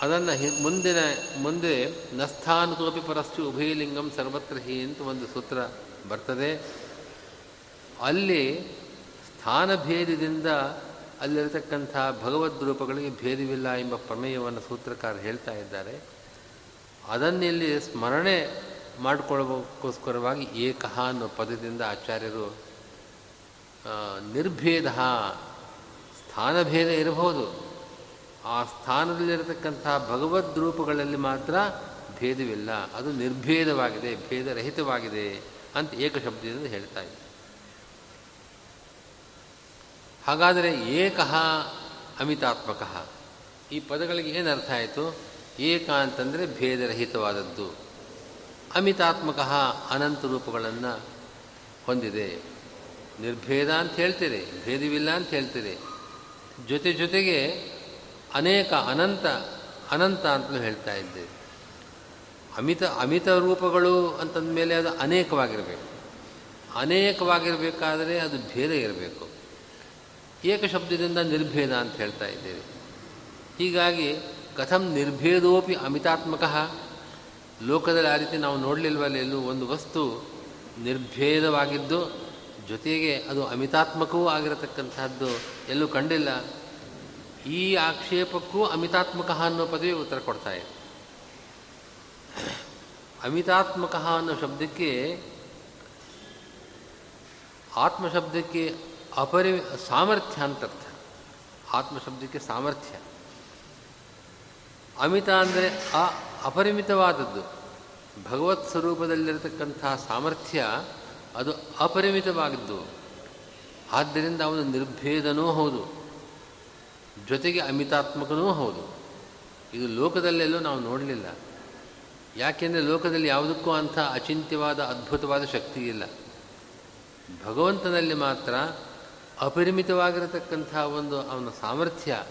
ಅದನ್ನು ಮುಂದಿನ, ಮುಂದೆ ನಸ್ಥಾನತೋಪಿ ಪರಸ್ತು ಉಭಯಲಿಂಗಂ ಸರ್ವತ್ರ ಹಿ ಅಂತ ಒಂದು ಸೂತ್ರ ಬರ್ತದೆ. ಅಲ್ಲಿ ಸ್ಥಾನಭೇದದಿಂದ ಅಲ್ಲಿರತಕ್ಕಂಥ ಭಗವದ್ ರೂಪಗಳಿಗೆ ಭೇದವಿಲ್ಲ ಎಂಬ ಪ್ರಮೇಯವನ್ನು ಸೂತ್ರಕಾರ ಹೇಳ್ತಾ ಇದ್ದಾರೆ. ಅದನ್ನಿಲ್ಲಿ ಸ್ಮರಣೆ ಮಾಡಿಕೊಳ್ಳೋಕ್ಕೋಸ್ಕರವಾಗಿ ಏಕಃ ಅನ್ನೋ ಪದದಿಂದ ಆಚಾರ್ಯರು ನಿರ್ಭೇದ ಸ್ಥಾನಭೇದ ಇರಬಹುದು. ಆ ಸ್ಥಾನದಲ್ಲಿರತಕ್ಕಂಥ ಭಗವದ್ ರೂಪಗಳಲ್ಲಿ ಮಾತ್ರ ಭೇದವಿಲ್ಲ. ಅದು ನಿರ್ಭೇದವಾಗಿದೆ, ಭೇದರಹಿತವಾಗಿದೆ ಅಂತ ಏಕಶಬ್ದದಿಂದ ಹೇಳ್ತಾ ಇದೆ ಹಾಗಾದರೆ ಏಕಃ ಅಮಿತಾತ್ಮಕ? ಈ ಪದಗಳಿಗೆ ಏನು ಅರ್ಥ ಆಯಿತು? ಏಕ ಅಂತಂದರೆ ಭೇದರಹಿತವಾದದ್ದು. ಅಮಿತಾತ್ಮಕ ಅನಂತ ರೂಪಗಳನ್ನು ಹೊಂದಿದೆ. ನಿರ್ಭೇದ ಅಂತ ಹೇಳ್ತೀರಿ, ಭೇದವಿಲ್ಲ ಅಂತ ಹೇಳ್ತೀರಿ. ಜೊತೆ ಜೊತೆಗೆ ಅನೇಕ ಅನಂತ ಅನಂತ ಅಂತಲೂ ಹೇಳ್ತಾ ಇದ್ದೇವೆ ಅಮಿತ ಅಮಿತ ರೂಪಗಳು ಅಂತಂದ ಮೇಲೆ ಅದು ಅನೇಕವಾಗಿರಬೇಕು. ಅನೇಕವಾಗಿರಬೇಕಾದರೆ ಅದು ಭೇದ ಇರಬೇಕು. ಏಕ ಶಬ್ದದಿಂದ ನಿರ್ಭೇದ ಅಂತ ಹೇಳ್ತಾ ಇದ್ದೇವೆ. ಹೀಗಾಗಿ ಕಥಂ ನಿರ್ಭೇದೋಪಿ ಅಮಿತಾತ್ಮಕ. ಲೋಕದಲ್ಲಿ ಆ ರೀತಿ ನಾವು ನೋಡಲಿಲ್ವಲ್ಲ ಎಲ್ಲೂ, ಒಂದು ವಸ್ತು ನಿರ್ಭೇದವಾಗಿದ್ದು ಜೊತೆಗೆ ಅದು ಅಮಿತಾತ್ಮಕವೂ ಆಗಿರತಕ್ಕಂಥದ್ದು ಎಲ್ಲೂ ಕಂಡಿಲ್ಲ. ಈ ಆಕ್ಷೇಪಕ್ಕೂ ಅಮಿತಾತ್ಮಕ ಅನ್ನೋ ಪದವಿ ಉತ್ತರ ಕೊಡ್ತಾ ಇದೆ. ಅಮಿತಾತ್ಮಕ ಅನ್ನೋ ಶಬ್ದಕ್ಕೆ ಆತ್ಮಶಬ್ದಕ್ಕೆ ಅಪರಿ ಸಾಮರ್ಥ್ಯ ಅಂತರ್ಥ ಆತ್ಮಶಬ್ದಕ್ಕೆ ಸಾಮರ್ಥ್ಯ. ಅಮಿತ ಅಂದರೆ ಆ ಅಪರಿಮಿತವಾದದ್ದು. ಭಗವತ್ ಸ್ವರೂಪದಲ್ಲಿರತಕ್ಕಂತಹ ಸಾಮರ್ಥ್ಯ ಅದು ಅಪರಿಮಿತವಾಗಿದ್ದು. ಆದ್ದರಿಂದ ಅವನು ನಿರ್ಭೇದನೂ ಹೌದು. ಜೊತೆಗೆ ಅಮಿತಾತ್ಮಕನೂ ಹೌದು. ಇದು ಲೋಕದಲ್ಲೆಲ್ಲೂ ನಾವು ನೋಡಲಿಲ್ಲ. ಯಾಕೆಂದರೆ ಲೋಕದಲ್ಲಿ ಯಾವುದಕ್ಕೂ ಅಂಥ ಅಚಿಂತ್ಯವಾದ, ಅದ್ಭುತವಾದ ಶಕ್ತಿ ಇಲ್ಲ. ಭಗವಂತನಲ್ಲಿ ಮಾತ್ರ ಅಪರಿಮಿತವಾಗಿರತಕ್ಕಂಥ ಒಂದು ಅವನ ಸಾಮರ್ಥ್ಯ,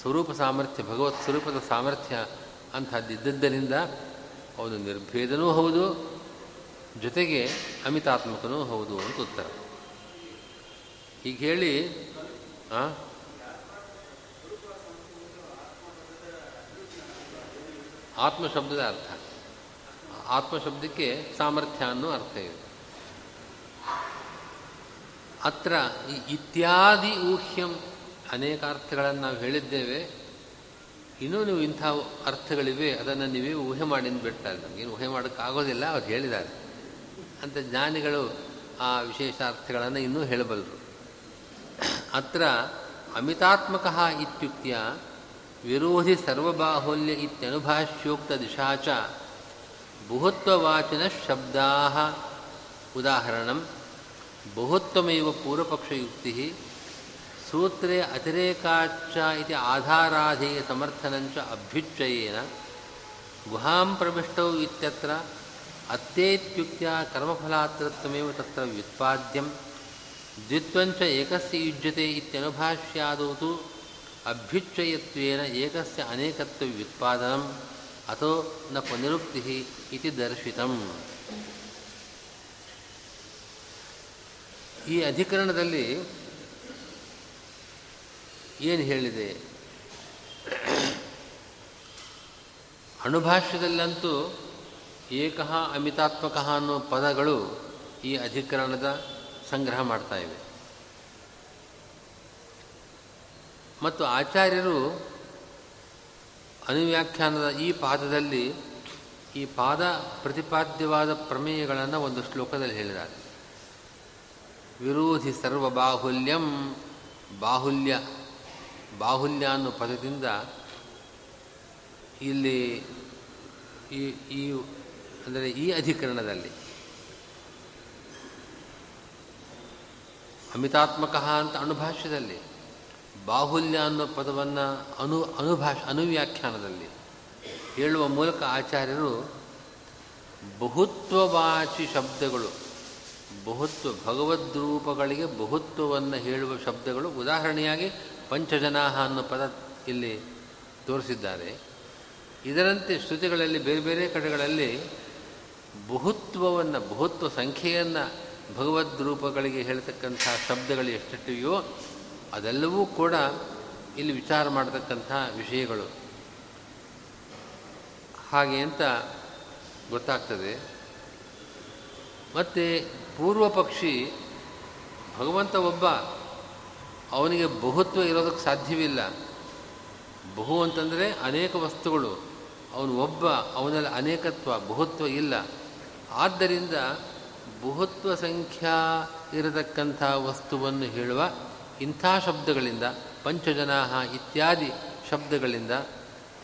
ಸ್ವರೂಪ ಸಾಮರ್ಥ್ಯ, ಭಗವತ್ ಸ್ವರೂಪದ ಸಾಮರ್ಥ್ಯ ಅಂಥದ್ದಿದ್ದರಿಂದ ಅವನು ನಿರ್ಭೇದನೂ ಹೌದು, ಜೊತೆಗೆ ಅಮಿತಾತ್ಮಕನೂ ಹೌದು ಅಂತ ಉತ್ತರ. ಹೀಗೆ ಹೇಳಿ ಆತ್ಮಶಬ್ದದ ಅರ್ಥ. ಆತ್ಮಶಬ್ದಕ್ಕೆ ಸಾಮರ್ಥ್ಯ ಅನ್ನೋ ಅರ್ಥ ಇದೆ. ಅತ್ರ ಈ ಇತ್ಯಾದಿ ಊಹ್ಯಂ ಅನೇಕ ಅರ್ಥಗಳನ್ನು ನಾವು ಹೇಳಿದ್ದೇವೆ. ಇನ್ನೂ ನೀವು ಇಂಥ ಅರ್ಥಗಳಿವೆ, ಅದನ್ನು ನೀವೇ ಊಹೆ ಮಾಡಿ ಬಿಡ್ತಾರೆ ನಮಗೇನು ಊಹೆ ಮಾಡೋಕ್ಕಾಗೋದಿಲ್ಲ ಅವ್ರು ಹೇಳಿದ್ದಾರೆ. ಅಂತ ಜ್ಞಾನಿಗಳು ಆ ವಿಶೇಷ ಅರ್ಥಗಳನ್ನು ಇನ್ನೂ ಹೇಳಬಲ್ಲರು. ಅತ್ರ ಅಮಿತಾತ್ಮಕ ಇತ್ಯುಕ್ತಿಯ ವಿರೋಧಿ ಸರ್ವಬಾಹುಲ್ಯ ಇತ್ಯನುಭಾಷ್ಯೋಕ್ತ ದಿಶಾಚ ಬಹುತ್ವವಾಚಿನ ಶಬ್ದಾ ಉದಾಹರಣಂ ಬಹುತ್ವಮೇವ ಪೂರ್ವಪಕ್ಷಯುಕ್ತಿ ಸೂತ್ರೆ ಅತಿರೇಕಾಚ ಇತಿ ಆಧಾರಾಧೇಯ ಸಮರ್ಥನಂಚ ಅಭ್ಯುಚ್ಚಯೇನ ಗುಹಾಂ ಪ್ರವಿಷ್ಟೌ ಇತ್ಯತ್ರ ಅತ್ತೇತ್ಯುಕ್ತ್ಯ ಕರ್ಮಫಲಾತ್ರತ್ವಮೇವ ತತ್ರ ವ್ಯುತ್ಪಾದ್ಯಂ ದ್ವಿತ್ವಂಚ ಏಕಸ್ಯ ಯುಜ್ಯತೆ ಇತ್ಯನುಭಾಷ್ಯಾದೌ ತು ಅಭ್ಯುಚ್ಚಯತ್ವೇನ ಏಕಸ್ಯ ಅನೇಕತ್ವ ವ್ಯುತ್ಪಾದನಂ ಅಥೋ ನ ಪುನರುಕ್ತಿ ಇತಿ ದರ್ಶಿತಂ. ಈ ಅಧಿಕರಣದಲ್ಲಿ ಏನು ಹೇಳಿದೆ? ಅಣುಭಾಷ್ಯದಲ್ಲಂತೂ ಏಕಃ ಅಮಿತಾತ್ಮಕಃ ಅನ್ನೋ ಪದಗಳು ಈ ಅಧಿಕರಣದ ಸಂಗ್ರಹ ಮಾಡ್ತಾ ಇವೆ. ಮತ್ತು ಆಚಾರ್ಯರು ಅನುವ್ಯಾಖ್ಯಾನದ ಈ ಪಾದದಲ್ಲಿ ಈ ಪಾದ ಪ್ರತಿಪಾದ್ಯವಾದ ಪ್ರಮೇಯಗಳನ್ನು ಒಂದು ಶ್ಲೋಕದಲ್ಲಿ ಹೇಳಿದ್ದಾರೆ. ವಿರೋಧಿ ಸರ್ವ ಬಾಹುಲ್ಯಂ. ಬಾಹುಲ್ಯ ಬಾಹುಲ್ಯ ಅನ್ನೋ ಪದದಿಂದ ಇಲ್ಲಿ ಈ ಅಂದರೆ ಈ ಅಧಿಕರಣದಲ್ಲಿ ಅಮಿತಾತ್ಮಕ ಅಂತ ಅಣುಭಾಷ್ಯದಲ್ಲಿ ಬಾಹುಲ್ಯ ಅನ್ನೋ ಪದವನ್ನು ಅನು ಅನುಭಾಷ ಅನುವ್ಯಾಖ್ಯಾನದಲ್ಲಿ ಹೇಳುವ ಮೂಲಕ ಆಚಾರ್ಯರು ಬಹುತ್ವವಾಚಿ ಶಬ್ದಗಳು, ಬಹುತ್ವ ಭಗವದ್ರೂಪಗಳಿಗೆ ಬಹುತ್ವವನ್ನು ಹೇಳುವ ಶಬ್ದಗಳು ಉದಾಹರಣೆಯಾಗಿ ಪಂಚಜನಾಹ ಅನ್ನೋ ಪದ ಇಲ್ಲಿ ತೋರಿಸಿದ್ದಾರೆ. ಇದರಂತೆ ಶ್ರುತಿಗಳಲ್ಲಿ ಬೇರೆ ಬೇರೆ ಕಡೆಗಳಲ್ಲಿ ಬಹುತ್ವವನ್ನು, ಬಹುತ್ವ ಸಂಖ್ಯೆಯನ್ನು ಭಗವದ್ರೂಪಗಳಿಗೆ ಹೇಳ್ತಕ್ಕಂಥ ಶಬ್ದಗಳು ಎಷ್ಟೆಷ್ಟಿವೆಯೋ ಅದೆಲ್ಲವೂ ಕೂಡ ಇಲ್ಲಿ ವಿಚಾರ ಮಾಡತಕ್ಕಂಥ ವಿಷಯಗಳು. ಹಾಗೆ ಅಂತ ಗೊತ್ತಾಗ್ತದೆ. ಮತ್ತು ಪೂರ್ವ ಪಕ್ಷಿ ಭಗವಂತ ಒಬ್ಬ, ಅವನಿಗೆ ಬಹುತ್ವ ಇರೋದಕ್ಕೆ ಸಾಧ್ಯವಿಲ್ಲ. ಬಹು ಅಂತಂದರೆ ಅನೇಕ ವಸ್ತುಗಳು, ಅವನು ಒಬ್ಬ, ಅವನಲ್ಲಿ ಅನೇಕತ್ವ, ಬಹುತ್ವ ಇಲ್ಲ. ಆದ್ದರಿಂದ ಬಹುತ್ವ ಸಂಖ್ಯಾ ಇರತಕ್ಕಂಥ ವಸ್ತುವನ್ನು ಹೇಳುವ ಇಂಥ ಶಬ್ದಗಳಿಂದ, ಪಂಚಜನಾಹ ಇತ್ಯಾದಿ ಶಬ್ದಗಳಿಂದ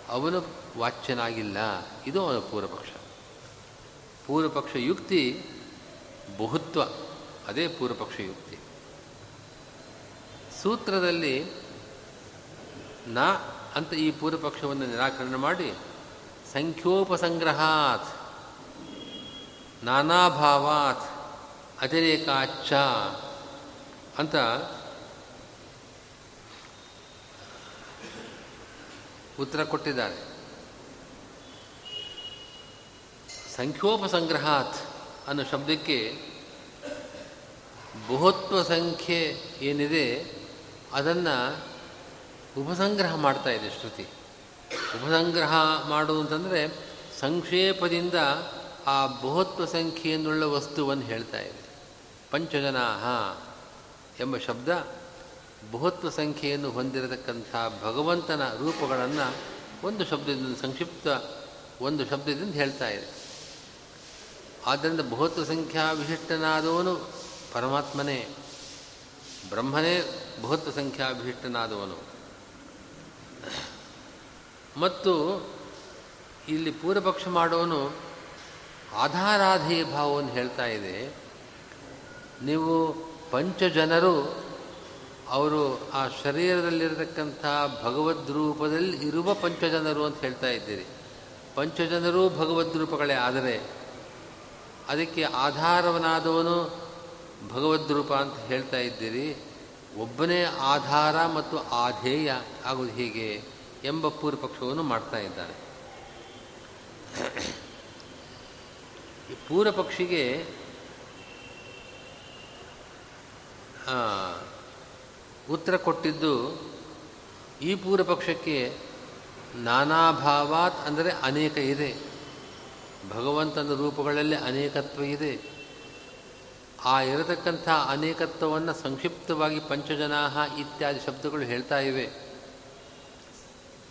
ಅವನು ವಾಚ್ಯನಾಗಿಲ್ಲ. ಇದು ಅವನ ಪೂರ್ವಪಕ್ಷ. ಪೂರ್ವಪಕ್ಷ ಯುಕ್ತಿ, ಬಹುತ್ವ, ಅದೇ ಪೂರ್ವಪಕ್ಷ ಯುಕ್ತಿ. ಸೂತ್ರದಲ್ಲಿ ನಾ ಅಂತ ಈ ಪೂರ್ವಪಕ್ಷವನ್ನು ನಿರಾಕರಣೆ ಮಾಡಿ, ಸಂಖ್ಯೋಪಸಂಗ್ರಹಾತ್, ನಾನಾಭಾವಾತ್ ಅತಿರೇಕಾಚ್ಚ ಅಂತ ಉತ್ತರ ಕೊಟ್ಟಿದ್ದಾರೆ. ಸಂಖ್ಯೋಪಸಂಗ್ರಹಾತ್ ಅನ್ನೋ ಶಬ್ದಕ್ಕೆ ಬಹುತ್ವ ಸಂಖ್ಯೆ ಏನಿದೆ, ಅದನ್ನು ಉಪಸಂಗ್ರಹ ಮಾಡ್ತಾ ಇದೆ ಶ್ರುತಿ. ಉಪಸಂಗ್ರಹ ಮಾಡುವಂತಂದರೆ ಸಂಕ್ಷೇಪದಿಂದ ಆ ಬಹುತ್ವ ಸಂಖ್ಯೆಯನ್ನುಳ್ಳ ವಸ್ತುವನ್ನು ಹೇಳ್ತಾ ಇದೆ. ಪಂಚಜನಾಹ ಎಂಬ ಶಬ್ದ ಬಹುತ್ವ ಸಂಖ್ಯೆಯನ್ನು ಹೊಂದಿರತಕ್ಕಂಥ ಭಗವಂತನ ರೂಪಗಳನ್ನು ಒಂದು ಶಬ್ದದಿಂದ ಸಂಕ್ಷಿಪ್ತ ಒಂದು ಶಬ್ದದಿಂದ ಹೇಳ್ತಾ ಇದೆ. ಆದ್ದರಿಂದ ಬಹುತ್ವ ಸಂಖ್ಯಾ ವಿಶಿಷ್ಟನಾದವನು ಪರಮಾತ್ಮನೇ, ಬ್ರಹ್ಮನೇ ಬಹುತ್ವ ಸಂಖ್ಯಾ ವಿಶಿಷ್ಟನಾದವನು. ಮತ್ತು ಇಲ್ಲಿ ಪೂರ್ವಪಕ್ಷ ಮಾಡುವನು ಆಧಾರಾಧೇಯ ಭಾವವನ್ನು ಹೇಳ್ತಾ ಇದೆ. ನೀವು ಪಂಚಜನರು ಅವರು ಆ ಶರೀರದಲ್ಲಿರತಕ್ಕಂಥ ಭಗವದ್ ರೂಪದಲ್ಲಿ ಇರುವ ಪಂಚಜನರು ಅಂತ ಹೇಳ್ತಾ ಇದ್ದೀರಿ. ಪಂಚಜನರು ಭಗವದ್ ರೂಪಗಳೇ, ಆದರೆ ಅದಕ್ಕೆ ಆಧಾರವನಾದವನು ಭಗವದ್ರೂಪ ಅಂತ ಹೇಳ್ತಾ ಇದ್ದೀರಿ. ಒಬ್ಬನೇ ಆಧಾರ ಮತ್ತು ಆಧೇಯ ಆಗುವುದು ಹೀಗೆ ಎಂಬ ಪೂರ್ವಪಕ್ಷವನ್ನು ಮಾಡ್ತಾ ಇದ್ದಾನೆ ಪೂರ್ವಪಕ್ಷಿಗೆ ಉತ್ತರ ಕೊಟ್ಟಿದ್ದು ಈ ಪೂರ್ವಪಕ್ಷಕ್ಕೆ ನಾನಾಭಾವಾತ್ ಅಂದರೆ ಅನೇಕ ಇದೆ. ಭಗವಂತನ ರೂಪಗಳಲ್ಲಿ ಅನೇಕತ್ವ ಇದೆ. ಆ ಇರತಕ್ಕಂಥ ಅನೇಕತ್ವವನ್ನು ಸಂಕ್ಷಿಪ್ತವಾಗಿ ಪಂಚಜನಾಹ ಇತ್ಯಾದಿ ಶಬ್ದಗಳು ಹೇಳ್ತಾ ಇವೆ.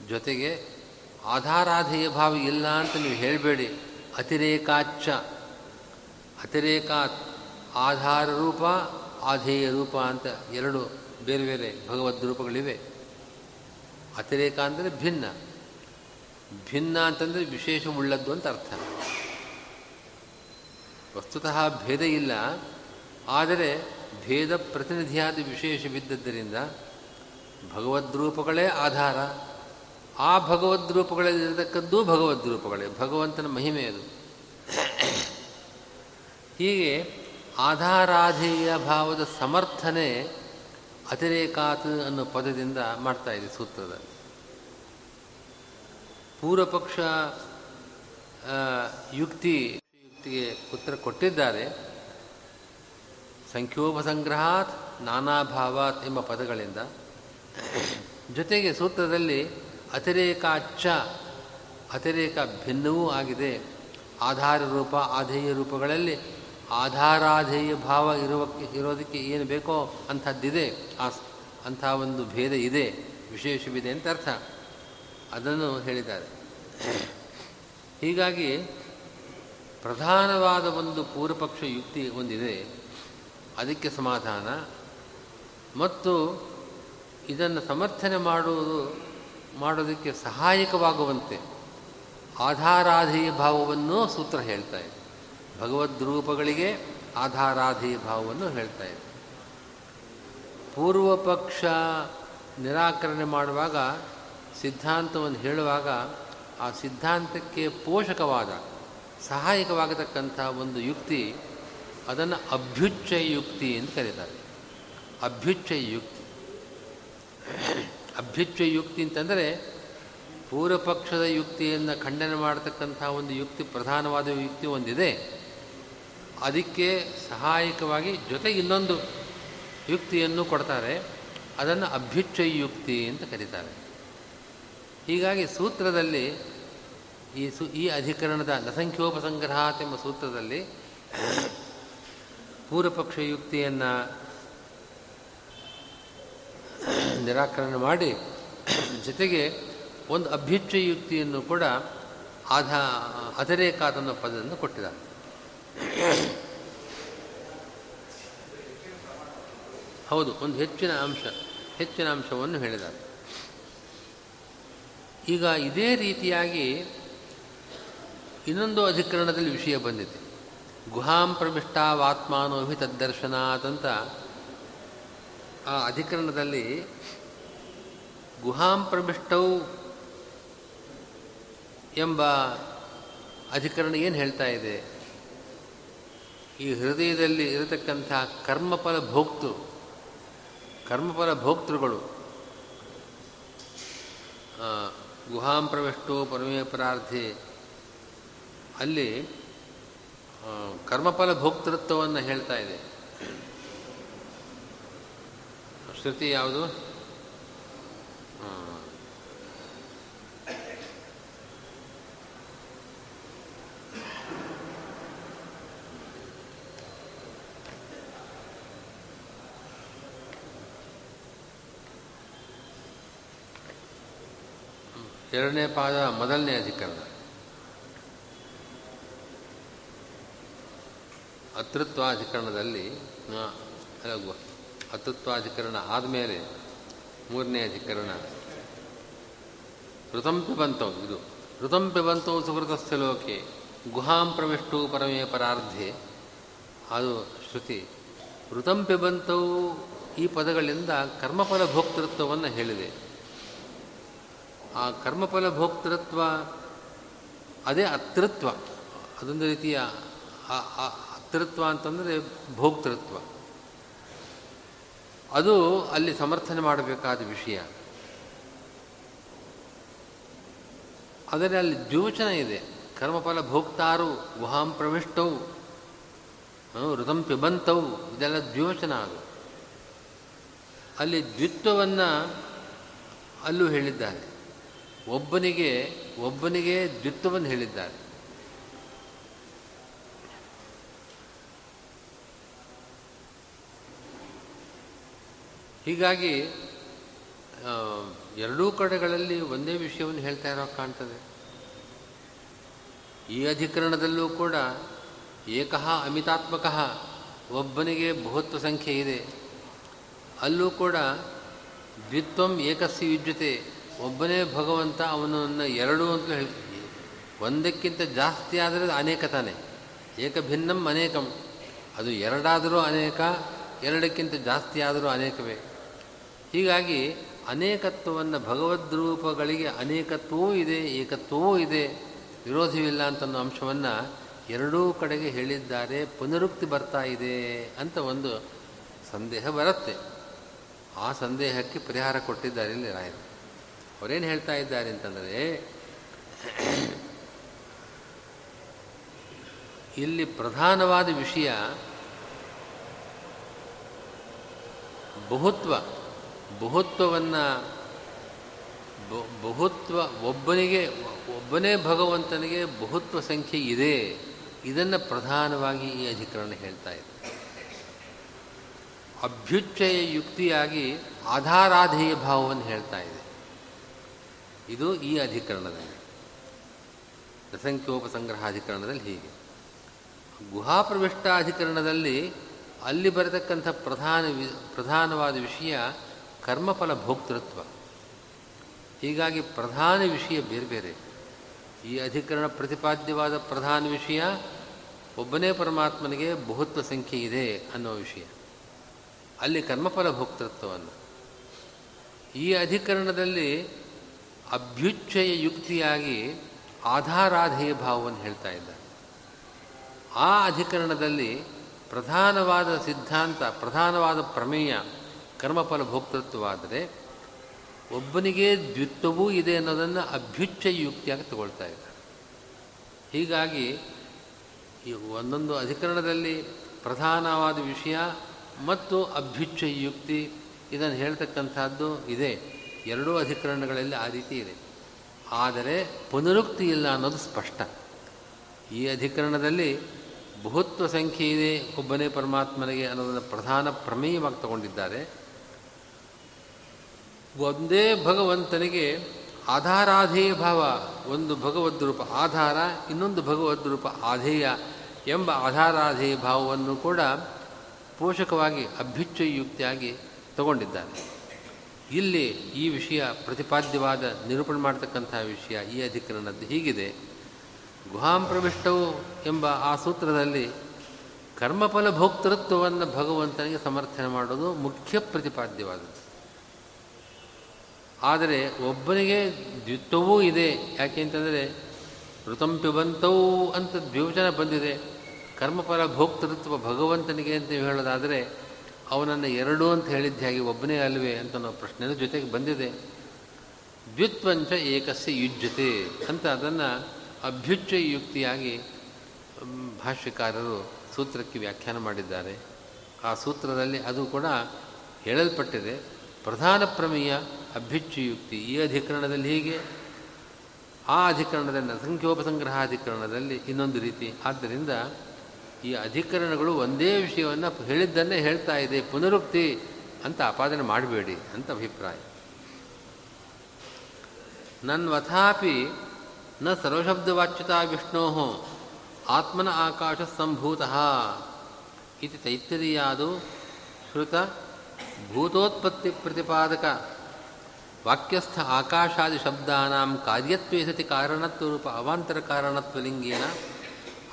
ಜೊತೆಗೆ ಆಧಾರಾಧೇಯ ಭಾವ ಇಲ್ಲ ಅಂತ ನೀವು ಹೇಳಬೇಡಿ. ಅತಿರೇಕಾತ್ ಆಧಾರ ರೂಪ, ಆಧೇಯ ರೂಪ ಅಂತ ಎರಡು ಬೇರೆ ಬೇರೆ ಭಗವದ್ ರೂಪಗಳಿವೆ. ಅತಿರೇಕ ಅಂದರೆ ಭಿನ್ನ. ಭಿನ್ನ ಅಂತಂದರೆ ವಿಶೇಷವುಳ್ಳದ್ದು ಅಂತ ಅರ್ಥ. ವಸ್ತುತಃ ಭೇದ ಇಲ್ಲ. ಆದರೆ ಭೇದ ಪ್ರತಿನಿಧಿಯಾದ ವಿಶೇಷವಿದ್ದದ್ದರಿಂದ ಭಗವದ್ರೂಪಗಳೇ ಆಧಾರ. ಆ ಭಗವದ್ರೂಪಗಳಲ್ಲಿರತಕ್ಕದ್ದು ಭಗವದ್ರೂಪಗಳೇ ಭಗವಂತನ ಮಹಿಮೆ ಅದು. ಹೀಗೆ ಆಧಾರಾಧೇಯ ಭಾವದ ಸಮರ್ಥನೆ ಅತಿರೇಕಾತ್ ಅನ್ನೋ ಪದದಿಂದ ಮಾಡ್ತಾ ಇದೆ ಸೂತ್ರದಲ್ಲಿ ಪೂರ್ವಪಕ್ಷ ಯುಕ್ತಿ, ಯುಕ್ತಿಗೆ ಉತ್ತರ ಕೊಟ್ಟಿದ್ದಾರೆ. ಸಂಖ್ಯೋಪಸಂಗ್ರಹಾತ್, ನಾನಾಭಾವಾತ್ ಎಂಬ ಪದಗಳಿಂದ. ಜೊತೆಗೆ ಸೂತ್ರದಲ್ಲಿ ಅತಿರೇಕಾಚ್ಚ ಅತಿರೇಕ ಭಿನ್ನವೂ ಆಗಿದೆ. ಆಧಾರ ರೂಪ ಆಧೇಯ ರೂಪಗಳಲ್ಲಿ ಆಧಾರಾಧೇಯ ಭಾವ ಇರುವಕ್ಕೆ ಇರೋದಕ್ಕೆ ಏನು ಬೇಕೋ ಅಂಥದ್ದಿದೆ. ಆ ಅಂಥ ಒಂದು ಭೇದ ಇದೆ, ವಿಶೇಷವಿದೆ ಅಂತ ಅರ್ಥ. ಅದನ್ನು ಹೇಳಿದ್ದಾರೆ. ಹೀಗಾಗಿ ಪ್ರಧಾನವಾದ ಒಂದು ಪೂರ್ವಪಕ್ಷ ಯುಕ್ತಿ ಒಂದಿದೆ. ಅದಕ್ಕೆ ಸಮಾಧಾನ. ಮತ್ತು ಇದನ್ನು ಸಮರ್ಥನೆ ಮಾಡುವುದು, ಮಾಡೋದಕ್ಕೆ ಸಹಾಯಕವಾಗುವಂತೆ ಆಧಾರಾಧೇಯ ಭಾವವನ್ನು ಸೂತ್ರ ಹೇಳ್ತಾ ಭಗವದ್ರೂಪಗಳಿಗೆ ಆಧಾರಾಧಿ ಭಾವವನ್ನು ಹೇಳ್ತಾ ಇದೆ. ಪೂರ್ವಪಕ್ಷ ನಿರಾಕರಣೆ ಮಾಡುವಾಗ, ಸಿದ್ಧಾಂತವನ್ನು ಹೇಳುವಾಗ ಆ ಸಿದ್ಧಾಂತಕ್ಕೆ ಪೋಷಕವಾದ, ಸಹಾಯಕವಾಗತಕ್ಕಂಥ ಒಂದು ಯುಕ್ತಿ ಅದನ್ನು ಅಭ್ಯುಚ್ಚಯ ಯುಕ್ತಿ ಎಂದು ಕರೀತಾರೆ. ಅಭ್ಯುಚ್ಚಯ ಯುಕ್ತಿ. ಅಭ್ಯುಚ್ಚಯ ಯುಕ್ತಿ ಅಂತಂದರೆ ಪೂರ್ವಪಕ್ಷದ ಯುಕ್ತಿಯನ್ನು ಖಂಡನೆ ಮಾಡತಕ್ಕಂಥ ಒಂದು ಯುಕ್ತಿ, ಪ್ರಧಾನವಾದ ಯುಕ್ತಿ ಒಂದಿದೆ. ಅದಕ್ಕೆ ಸಹಾಯಕವಾಗಿ ಜೊತೆಗೆ ಇನ್ನೊಂದು ಯುಕ್ತಿಯನ್ನು ಕೊಡ್ತಾರೆ. ಅದನ್ನು ಅಭ್ಯುಚ್ಚಯ ಯುಕ್ತಿ ಅಂತ ಕರೀತಾರೆ. ಹೀಗಾಗಿ ಸೂತ್ರದಲ್ಲಿ ಈ ಸು, ಈ ಅಧಿಕರಣದ ನಸಂಖ್ಯೋಪಸಂಗ್ರಹಾತ್ ಎಂಬ ಸೂತ್ರದಲ್ಲಿ ಪೂರ್ವಪಕ್ಷ ಯುಕ್ತಿಯನ್ನು ನಿರಾಕರಣೆ ಮಾಡಿ ಜೊತೆಗೆ ಒಂದು ಅಭ್ಯುಚ್ಚಯ ಯುಕ್ತಿಯನ್ನು ಕೂಡ ಆಧಾ ಅತಿರೇಕಾತ್ ಅನ್ನೋ ಪದವನ್ನು ಕೊಟ್ಟಿದ್ದಾರೆ. ಹೌದು, ಒಂದು ಹೆಚ್ಚಿನ ಅಂಶ, ಹೆಚ್ಚಿನ ಅಂಶವನ್ನು ಹೇಳಿದ ಈಗ ಇದೇ ರೀತಿಯಾಗಿ ಇನ್ನೊಂದು ಅಧಿಕರಣದಲ್ಲಿ ವಿಷಯ ಬಂದಿದೆ. ಗುಹಾಂ ಪ್ರವಿಷ್ಟಾವಾತ್ಮಾನೋಹಿ ತದ್ದರ್ಶನಾತ್ ಅಂತ ಆ ಅಧಿಕರಣದಲ್ಲಿ ಗುಹಾಂ ಪ್ರವಿಷ್ಟೌ ಎಂಬ ಅಧಿಕರಣ ಏನು ಹೇಳ್ತಾ ಇದೆ? ಈ ಹೃದಯದಲ್ಲಿ ಇರತಕ್ಕಂಥ ಕರ್ಮಫಲ ಭೋಕ್ತೃ, ಕರ್ಮಫಲ ಭೋಕ್ತೃಗಳು ಗುಹಾಂ ಪ್ರವಿಷ್ಟೋ ಪರಮೇ ಪರಾರ್ಥಿ ಅಲ್ಲಿ ಕರ್ಮಫಲ ಭೋಕ್ತೃತ್ವವನ್ನು ಹೇಳ್ತಾ ಇದೆ. ಶ್ರುತಿ ಯಾವುದು? ಎರಡನೇ ಪಾದ ಮೊದಲನೇ ಅಧಿಕರಣ. ಅತೃತ್ವಾಧಿಕರಣದಲ್ಲಿ ಅತೃತ್ವಾಧಿಕರಣ ಆದಮೇಲೆ ಮೂರನೇ ಅಧಿಕರಣ. ಋತಂ ಪಿಬಂತವು ಇದು. ಋತಂ ಪಿಬಂತವು ಸುಕೃತಸ್ಥ ಲೋಕೆ. ಗುಹಾಂ ಪ್ರವಿಷ್ಟು ಪರಮೇ ಪರಾರ್ಧೆ. ಅದು ಶ್ರುತಿ. ಋತಂ ಪಿಬಂತವು ಈ ಪದಗಳಿಂದ ಕರ್ಮಫಲ ಭೋಕ್ತೃತ್ವವನ್ನು ಹೇಳಿದೆ. ಆ ಕರ್ಮಫಲ ಭೋಕ್ತೃತ್ವ ಅದೇ ಅತೃತ್ವ. ಅದೊಂದು ರೀತಿಯ ಅತೃತ್ವ ಅಂತಂದರೆ ಭೋಕ್ತೃತ್ವ. ಅದು ಅಲ್ಲಿ ಸಮರ್ಥನೆ ಮಾಡಬೇಕಾದ ವಿಷಯ. ಆದರೆ ಅಲ್ಲಿ ದ್ಯೋಚನ ಇದೆ. ಕರ್ಮಫಲ ಭೋಕ್ತಾರು ವಹಾಂ ಪ್ರವಿಷ್ಟವು ಋತಂ ಪಿಬಂತವು ಇದೆಲ್ಲ ದ್ಯೋಚನ ಅದು. ಅಲ್ಲಿ ದ್ವಿತ್ವವನ್ನು ಅಲ್ಲೂ ಹೇಳಿದ್ದಾರೆ ಒಬ್ಬನಿಗೆ ಒಬ್ಬನಿಗೆ ದ್ವಿತ್ವವನ್ನು ಹೇಳಿದ್ದಾರೆ. ಹೀಗಾಗಿ ಎರಡೂ ಕಡೆಗಳಲ್ಲಿ ಒಂದೇ ವಿಷಯವನ್ನು ಹೇಳ್ತಾ ಇರೋ ಕಾಣ್ತದೆ. ಈ ಅಧಿಕರಣದಲ್ಲೂ ಕೂಡ ಏಕಃ ಅಮಿತಾತ್ಮಕ ಒಬ್ಬನಿಗೆ ಬಹುತ್ವ ಸಂಖ್ಯೆ ಇದೆ. ಅಲ್ಲೂ ಕೂಡ ದ್ವಿತ್ವಂ ಏಕಸ್ಸಿ ಯುಜ್ಯತೆ ಒಬ್ಬನೇ ಭಗವಂತ ಅವನನ್ನು ಎರಡು ಅಂತ ಹೇಳಿ, ಒಂದಕ್ಕಿಂತ ಜಾಸ್ತಿ ಆದರೆ ಅನೇಕ ತಾನೆ. ಏಕಭಿನ್ನಂ ಅನೇಕಂ. ಅದು ಎರಡಾದರೂ ಅನೇಕ, ಎರಡಕ್ಕಿಂತ ಜಾಸ್ತಿ ಆದರೂ ಅನೇಕವೇ. ಹೀಗಾಗಿ ಅನೇಕತ್ವವನ್ನು ಭಗವದ್ರೂಪಗಳಿಗೆ ಅನೇಕತ್ವವೂ ಇದೆ, ಏಕತ್ವವೂ ಇದೆ, ವಿರೋಧವಿಲ್ಲ ಅಂತನ್ನೋ ಅಂಶವನ್ನು ಎರಡೂ ಕಡೆಗೆ ಹೇಳಿದ್ದಾರೆ, ಪುನರುಕ್ತಿ ಬರ್ತಾ ಇದೆ ಅಂತ ಒಂದು ಸಂದೇಹ ಬರುತ್ತೆ. ಆ ಸಂದೇಹಕ್ಕೆ ಪರಿಹಾರ ಕೊಟ್ಟಿದ್ದಾರೆ ಇಲ್ಲಿ ರಾಯರು. ಅವರೇನು ಹೇಳ್ತಾ ಇದ್ದಾರೆ ಅಂತಂದರೆ, ಇಲ್ಲಿ ಪ್ರಧಾನವಾದ ವಿಷಯ ಬಹುತ್ವ, ಬಹುತ್ವವನ್ನು ಬಹುತ್ವ ಒಬ್ಬನಿಗೆ, ಒಬ್ಬನೇ ಭಗವಂತನಿಗೆ ಬಹುತ್ವ ಸಂಖ್ಯೆ ಇದೆ. ಇದನ್ನು ಪ್ರಧಾನವಾಗಿ ಈ ಅಧಿಕರಣ ಹೇಳ್ತಾ ಇದೆ. ಅಭ್ಯುಚ್ಚಯ ಯುಕ್ತಿಯಾಗಿ ಆಧಾರಾಧೇಯ ಭಾವವನ್ನು ಹೇಳ್ತಾ ಇದೆ. ಇದು ಈ ಅಧಿಕರಣದಲ್ಲಿ. ಅಧಿಕರಣದಲ್ಲಿ ಹೀಗೆ. ಗುಹಾಪ್ರವಿಷ್ಟಾಧಿಕರಣದಲ್ಲಿ ಅಲ್ಲಿ ಬರತಕ್ಕಂಥ ಪ್ರಧಾನ ವಿ, ಪ್ರಧಾನವಾದ ವಿಷಯ ಕರ್ಮಫಲ ಭೋಕ್ತೃತ್ವ. ಹೀಗಾಗಿ ಪ್ರಧಾನ ವಿಷಯ ಬೇರೆ ಬೇರೆ. ಈ ಅಧಿಕರಣ ಪ್ರತಿಪಾದ್ಯವಾದ ಪ್ರಧಾನ ವಿಷಯ ಒಬ್ಬನೇ ಪರಮಾತ್ಮನಿಗೆ ಬಹುತ್ವ ಸಂಖ್ಯೆ ಇದೆ ಅನ್ನೋ ವಿಷಯ. ಅಲ್ಲಿ ಕರ್ಮಫಲ ಭೋಕ್ತೃತ್ವವನ್ನು. ಈ ಅಧಿಕರಣದಲ್ಲಿ ಅಭ್ಯುಚ್ಛಯ ಯುಕ್ತಿಯಾಗಿ ಆಧಾರಾಧೇಯ ಭಾವವನ್ನು ಹೇಳ್ತಾ ಇದ್ದಾರೆ. ಆ ಅಧಿಕರಣದಲ್ಲಿ ಪ್ರಧಾನವಾದ ಸಿದ್ಧಾಂತ, ಪ್ರಧಾನವಾದ ಪ್ರಮೇಯ, ಕರ್ಮಫಲ ಭೋಕ್ತೃತ್ವವಾದರೆ ಒಬ್ಬನಿಗೆ ದ್ವಿತ್ವವೂ ಇದೆ ಅನ್ನೋದನ್ನು ಅಭ್ಯುಚ್ಛಯ ಯುಕ್ತಿಯಾಗಿ ತಗೊಳ್ತಾ ಇದ್ದಾರೆ. ಹೀಗಾಗಿ ಈ ಒಂದೊಂದು ಅಧಿಕರಣದಲ್ಲಿ ಪ್ರಧಾನವಾದ ವಿಷಯ ಮತ್ತು ಅಭ್ಯುಚ್ಛಯ ಯುಕ್ತಿ ಇದನ್ನು ಹೇಳ್ತಕ್ಕಂಥದ್ದು ಇದೆ. ಎರಡೂ ಅಧಿಕರಣಗಳಲ್ಲಿ ಆ ರೀತಿ ಇದೆ. ಆದರೆ ಪುನರುಕ್ತಿ ಇಲ್ಲ ಅನ್ನೋದು ಸ್ಪಷ್ಟ. ಈ ಅಧಿಕರಣದಲ್ಲಿ ಬಹುತ್ವ ಸಂಖ್ಯೆ ಇದೆ ಒಬ್ಬನೇ ಪರಮಾತ್ಮನಿಗೆ ಅನ್ನೋದನ್ನು ಪ್ರಧಾನ ಪ್ರಮೇಯವಾಗಿ ತಗೊಂಡಿದ್ದಾರೆ. ಒಂದೇ ಭಗವಂತನಿಗೆ ಆಧಾರಾಧೇಯ ಭಾವ, ಒಂದು ಭಗವದ್ ರೂಪ ಆಧಾರ, ಇನ್ನೊಂದು ಭಗವದ್ ರೂಪ ಆಧೇಯ ಎಂಬ ಆಧಾರಾಧೇಯ ಭಾವವನ್ನು ಕೂಡ ಪೋಷಕವಾಗಿ ಅಭ್ಯುಚ್ಛಯುಕ್ತಿಯಾಗಿ ತಗೊಂಡಿದ್ದಾರೆ. ಇಲ್ಲಿ ಈ ವಿಷಯ ಪ್ರತಿಪಾದ್ಯವಾದ, ನಿರೂಪಣೆ ಮಾಡತಕ್ಕಂತಹ ವಿಷಯ ಈ ಅಧಿಕರಣದ್ದು ಹೀಗಿದೆ. ಗುಹಾಂ ಪ್ರವಿಷ್ಟವು ಎಂಬ ಆ ಸೂತ್ರದಲ್ಲಿ ಕರ್ಮಫಲ ಭೋಕ್ತೃತ್ವವನ್ನು ಭಗವಂತನಿಗೆ ಸಮರ್ಥನೆ ಮಾಡೋದು ಮುಖ್ಯ ಪ್ರತಿಪಾದ್ಯವಾದದ್ದು. ಆದರೆ ಒಬ್ಬನಿಗೆ ದ್ವಿತ್ವವೂ ಇದೆ, ಯಾಕೆ ಅಂತಂದರೆ ಋತಂಪಿಬಂತವು ಅಂತ ದ್ವಿವಚನ ಬಂದಿದೆ. ಕರ್ಮಫಲ ಭೋಕ್ತೃತ್ವ ಭಗವಂತನಿಗೆ ಅಂತ ಹೇಳೋದಾದರೆ ಅವನನ್ನು ಎರಡು ಅಂತ ಹೇಳಿದ್ದ ಹಾಗೆ ಒಬ್ಬನೇ ಅಲ್ವೇ ಅಂತ ನಾವು ಪ್ರಶ್ನೆ ಜೊತೆಗೆ ಬಂದಿದೆ. ದ್ವಿತ್ವಂಚ ಏಕಸ್ಯ ಯುಜ್ಯತೆ ಅಂತ ಅದನ್ನು ಅಭ್ಯುಚ್ಚ ಯುಕ್ತಿಯಾಗಿ ಭಾಷ್ಯಕಾರರು ಸೂತ್ರಕ್ಕೆ ವ್ಯಾಖ್ಯಾನ ಮಾಡಿದ್ದಾರೆ. ಆ ಸೂತ್ರದಲ್ಲಿ ಅದು ಕೂಡ ಹೇಳಲ್ಪಟ್ಟಿದೆ. ಪ್ರಧಾನ ಪ್ರಮೇಯ ಅಭ್ಯುಚ್ಛಯುಕ್ತಿ. ಈ ಅಧಿಕರಣದಲ್ಲಿ ಹೀಗೆ. ಆ ಅಧಿಕರಣದಲ್ಲಿ ಅಧಿಕರಣದಲ್ಲಿ ಇನ್ನೊಂದು ರೀತಿ. ಆದ್ದರಿಂದ ಈ ಅಧಿಕರಣಗಳು ಒಂದೇ ವಿಷಯವನ್ನು ಹೇಳಿದ್ದನ್ನೇ ಹೇಳ್ತಾ ಇದೆ, ಪುನರುಕ್ತಿ ಅಂತ ಆಪಾದನೆ ಮಾಡಬೇಡಿ ಅಂತ ಅಭಿಪ್ರಾಯ. ನನ್ವಥಾಪಿ ನ ಸರ್ವಶಬ್ದವಾಚ್ಯತಾ ವಿಷ್ಣೋ ಆತ್ಮನ ಆಕಾಶ ಸಂಭೂತ ಇತಿ ತೈತ್ತರಿಯಾದು ಶ್ರುತ ಭೂತೋತ್ಪತ್ತಿ ಪ್ರತಿಪಾದಕ ವಾಕ್ಯಸ್ಥ ಆಕಾಶಾದಿ ಶಬ್ದಾನಾಂ ಕಾರ್ಯತ್ವೇ ಸತಿ ಕಾರಣತ್ವರೂಪ ಅವಾಂತರ ಕಾರಣತ್ವಲಿಂಗೇನ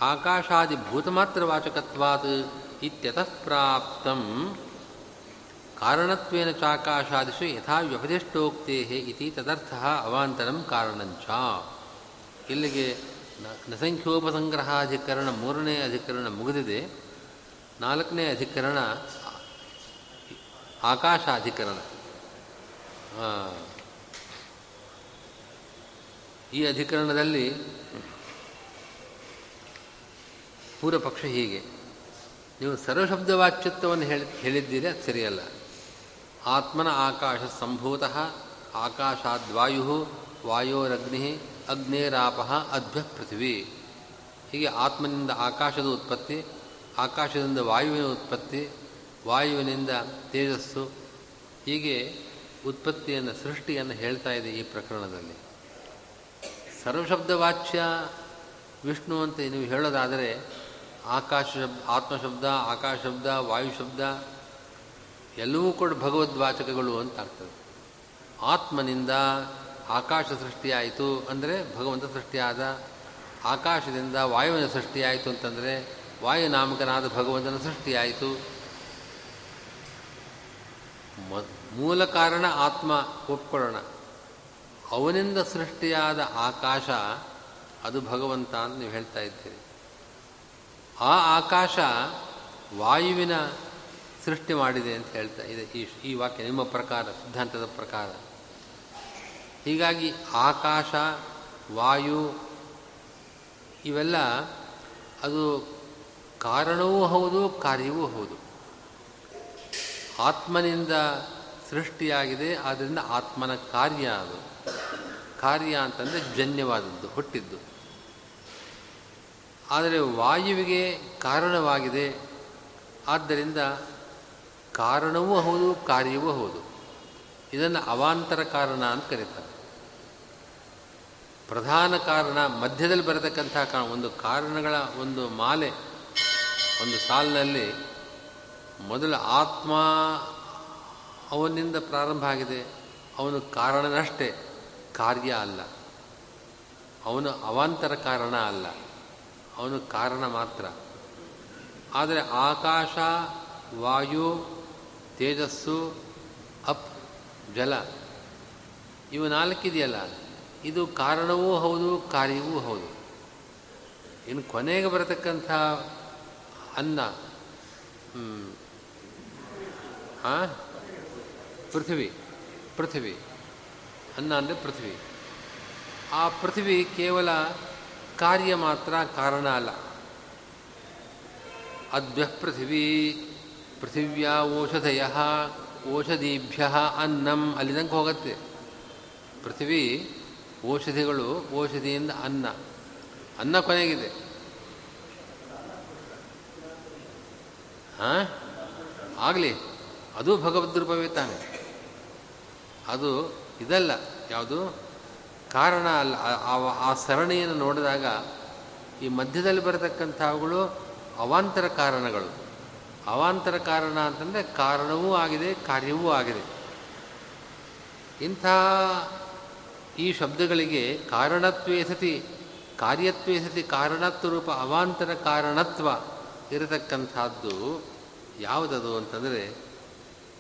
ಆಕಾಶಾದಿ ಭೂತಮಾತ್ರವಾಚಕತ್ವಾತ್ ಇತ್ಯತಃ ಪ್ರಾಪ್ತಂ ಕಾರಣತ್ವೇನ ಚಾಕಾಶಾದಿಷು ಯಥಾ ವ್ಯಪದಿಷ್ಟೋಕ್ತೇ ಇತಿ ತದರ್ಥ ಅವಾಂತರಂ ಕಾರಣಂಚ. ಇಲ್ಲಿಗೆ ನಸಂಖ್ಯೋಪಸಂಗ್ರಹಾಧಿಕರಣ ಮೂರನೇ ಅಧಿಕರಣ ಮುಗಿದಿದೆ. ನಾಲ್ಕನೇ ಅಧಿಕರಣ ಆಕಾಶಾಧಿಕರಣ. ಈ ಅಧಿಕರಣದಲ್ಲಿ ಪೂರ್ವಪಕ್ಷ ಹೀಗೆ. ನೀವು ಸರ್ವಶಬ್ದವಾಚ್ಯತ್ವವನ್ನು ಹೇಳಿ, ಹೇಳಿದ್ದೀರಿ, ಅದು ಸರಿಯಲ್ಲ. ಆತ್ಮನ ಆಕಾಶ ಸಂಭೂತ ಆಕಾಶಾದ್ವಾಯು ವಾಯೋರಗ್ನಿ, ಅಗ್ನೇರಾಪ ಅದ್ಭ್ಯ ಪೃಥ್ವಿ ಹೀಗೆ ಆತ್ಮನಿಂದ ಆಕಾಶದ ಉತ್ಪತ್ತಿ, ಆಕಾಶದಿಂದ ವಾಯುವಿನ ಉತ್ಪತ್ತಿ, ವಾಯುವಿನಿಂದ ತೇಜಸ್ಸು, ಹೀಗೆ ಉತ್ಪತ್ತಿಯನ್ನು, ಸೃಷ್ಟಿಯನ್ನು ಹೇಳ್ತಾ ಇದೆ ಈ ಪ್ರಕರಣದಲ್ಲಿ. ಸರ್ವಶಬ್ದವಾಚ್ಯ ವಿಷ್ಣು ಅಂತ ನೀವು ಹೇಳೋದಾದರೆ ಆಕಾಶ ಶಬ್ದ ಆತ್ಮಶಬ್ದ ಆಕಾಶ ಶಬ್ದ, ವಾಯು ಶಬ್ದ, ಎಲ್ಲವೂ ಕೂಡ ಭಗವದ್ವಾಚಕಗಳು ಅಂತ ಆಗ್ತದೆ. ಆತ್ಮನಿಂದ ಆಕಾಶ ಸೃಷ್ಟಿಯಾಯಿತು ಅಂದರೆ ಭಗವಂತ ಸೃಷ್ಟಿಯಾದ, ಆಕಾಶದಿಂದ ವಾಯುವಿನ ಸೃಷ್ಟಿಯಾಯಿತು ಅಂತಂದರೆ ವಾಯುನಾಮಕನಾದ ಭಗವಂತನ ಸೃಷ್ಟಿಯಾಯಿತು. ಮ, ಮೂಲ ಕಾರಣ ಆತ್ಮ ಒಪ್ಕೊಳ್ಳೋಣ. ಅವನಿಂದ ಸೃಷ್ಟಿಯಾದ ಆಕಾಶ ಅದು ಭಗವಂತ ಅಂತ ನೀವು ಹೇಳ್ತಾ ಇದ್ದೀರಿ. ಆ ಆಕಾಶ ವಾಯುವಿನ ಸೃಷ್ಟಿ ಮಾಡಿದೆ ಅಂತ ಹೇಳ್ತಾ ಇದೆ ಈ ಈ ವಾಕ್ಯ, ನಿಮ್ಮ ಪ್ರಕಾರ, ಸಿದ್ಧಾಂತದ ಪ್ರಕಾರ. ಹೀಗಾಗಿ ಆಕಾಶ, ವಾಯು, ಇವೆಲ್ಲ ಅದು ಕಾರಣವೂ ಹೌದು, ಕಾರ್ಯವೂ ಹೌದು. ಆತ್ಮನಿಂದ ಸೃಷ್ಟಿಯಾಗಿದೆ ಆದ್ದರಿಂದ ಆತ್ಮನ ಕಾರ್ಯ ಅದು. ಕಾರ್ಯ ಅಂತಂದರೆ ಜನ್ಯವಾದದ್ದು, ಹುಟ್ಟಿದ್ದು. ಆದರೆ ವಾಯುವಿಗೆ ಕಾರಣವಾಗಿದೆ. ಆದ್ದರಿಂದ ಕಾರಣವೂ ಹೌದು, ಕಾರ್ಯವೂ ಹೌದು. ಇದನ್ನು ಅವಾಂತರ ಕಾರಣ ಅಂತ ಕರೀತಾರೆ. ಪ್ರಧಾನ ಕಾರಣ ಮಧ್ಯದಲ್ಲಿ ಬರತಕ್ಕಂಥ ಒಂದು ಕಾರಣಗಳ ಒಂದು ಮಾಲೆ, ಒಂದು ಸಾಲಿನಲ್ಲಿ ಮೊದಲು ಆತ್ಮ ಅವನಿಂದ ಪ್ರಾರಂಭ ಆಗಿದೆ. ಅವನು ಕಾರಣನಷ್ಟೇ, ಕಾರ್ಯ ಅಲ್ಲ. ಅವನು ಅವಾಂತರ ಕಾರಣ ಅಲ್ಲ. ಅವನು ಕಾರಣ ಮಾತ್ರ. ಆದರೆ ಆಕಾಶ, ವಾಯು, ತೇಜಸ್ಸು, ಅಪ್, ಜಲ, ಇವು ನಾಲ್ಕಿದೆಯಲ್ಲ? ಇದು ಕಾರಣವೂ ಹೌದು, ಕಾರ್ಯವೂ ಹೌದು. ಇನ್ನು ಕೊನೆಗೆ ಬರತಕ್ಕಂಥ ಅನ್ನ ಹಾಂ ಪೃಥ್ವಿ ಪೃಥ್ವಿ. ಅನ್ನ ಅಂದರೆ ಪೃಥ್ವಿ. ಆ ಪೃಥ್ವಿ ಕೇವಲ ಕಾರ್ಯ ಮಾತ್ರ ಕಾರಣ ಅಲ್ಲ. ಅದ್ಭ್ಯ ಪೃಥಿವೀ ಪೃಥಿವ್ಯಾ ಓಷಧಯ ಓಷಧೀಭ್ಯ ಅನ್ನಂ ಅಲ್ಲಿ ಹೋಗತ್ತೆ ಹೋಗುತ್ತೆ. ಪೃಥ್ವಿ ಔಷಧಿಗಳು ಔಷಧಿಯಿಂದ ಅನ್ನ. ಅನ್ನ ಕೊನೆಗಿದೆ. ಹಾಂ? ಆಗಲಿ. ಅದು ಭಗವದ್ರೂಪವೇ ತಾನೆ. ಅದು ಇದಲ್ಲ. ಯಾವುದು? ಕಾರಣ ಅಲ್ಲ, ಆ ಸರಣಿಯನ್ನು ನೋಡಿದಾಗ ಈ ಮಧ್ಯದಲ್ಲಿ ಬರತಕ್ಕಂಥವುಗಳು ಅವಾಂತರ ಕಾರಣಗಳು. ಅವಾಂತರ ಕಾರಣ ಅಂತಂದರೆ ಕಾರಣವೂ ಆಗಿದೆ, ಕಾರ್ಯವೂ ಆಗಿದೆ. ಇಂಥ ಈ ಶಬ್ದಗಳಿಗೆ ಕಾರಣತ್ವೇ ಸತಿ, ಕಾರ್ಯತ್ವೇ ಸತಿ ಕಾರಣತ್ವ ರೂಪ ಅವಾಂತರ ಕಾರಣತ್ವ ಇರತಕ್ಕಂಥದ್ದು ಯಾವುದದು ಅಂತಂದರೆ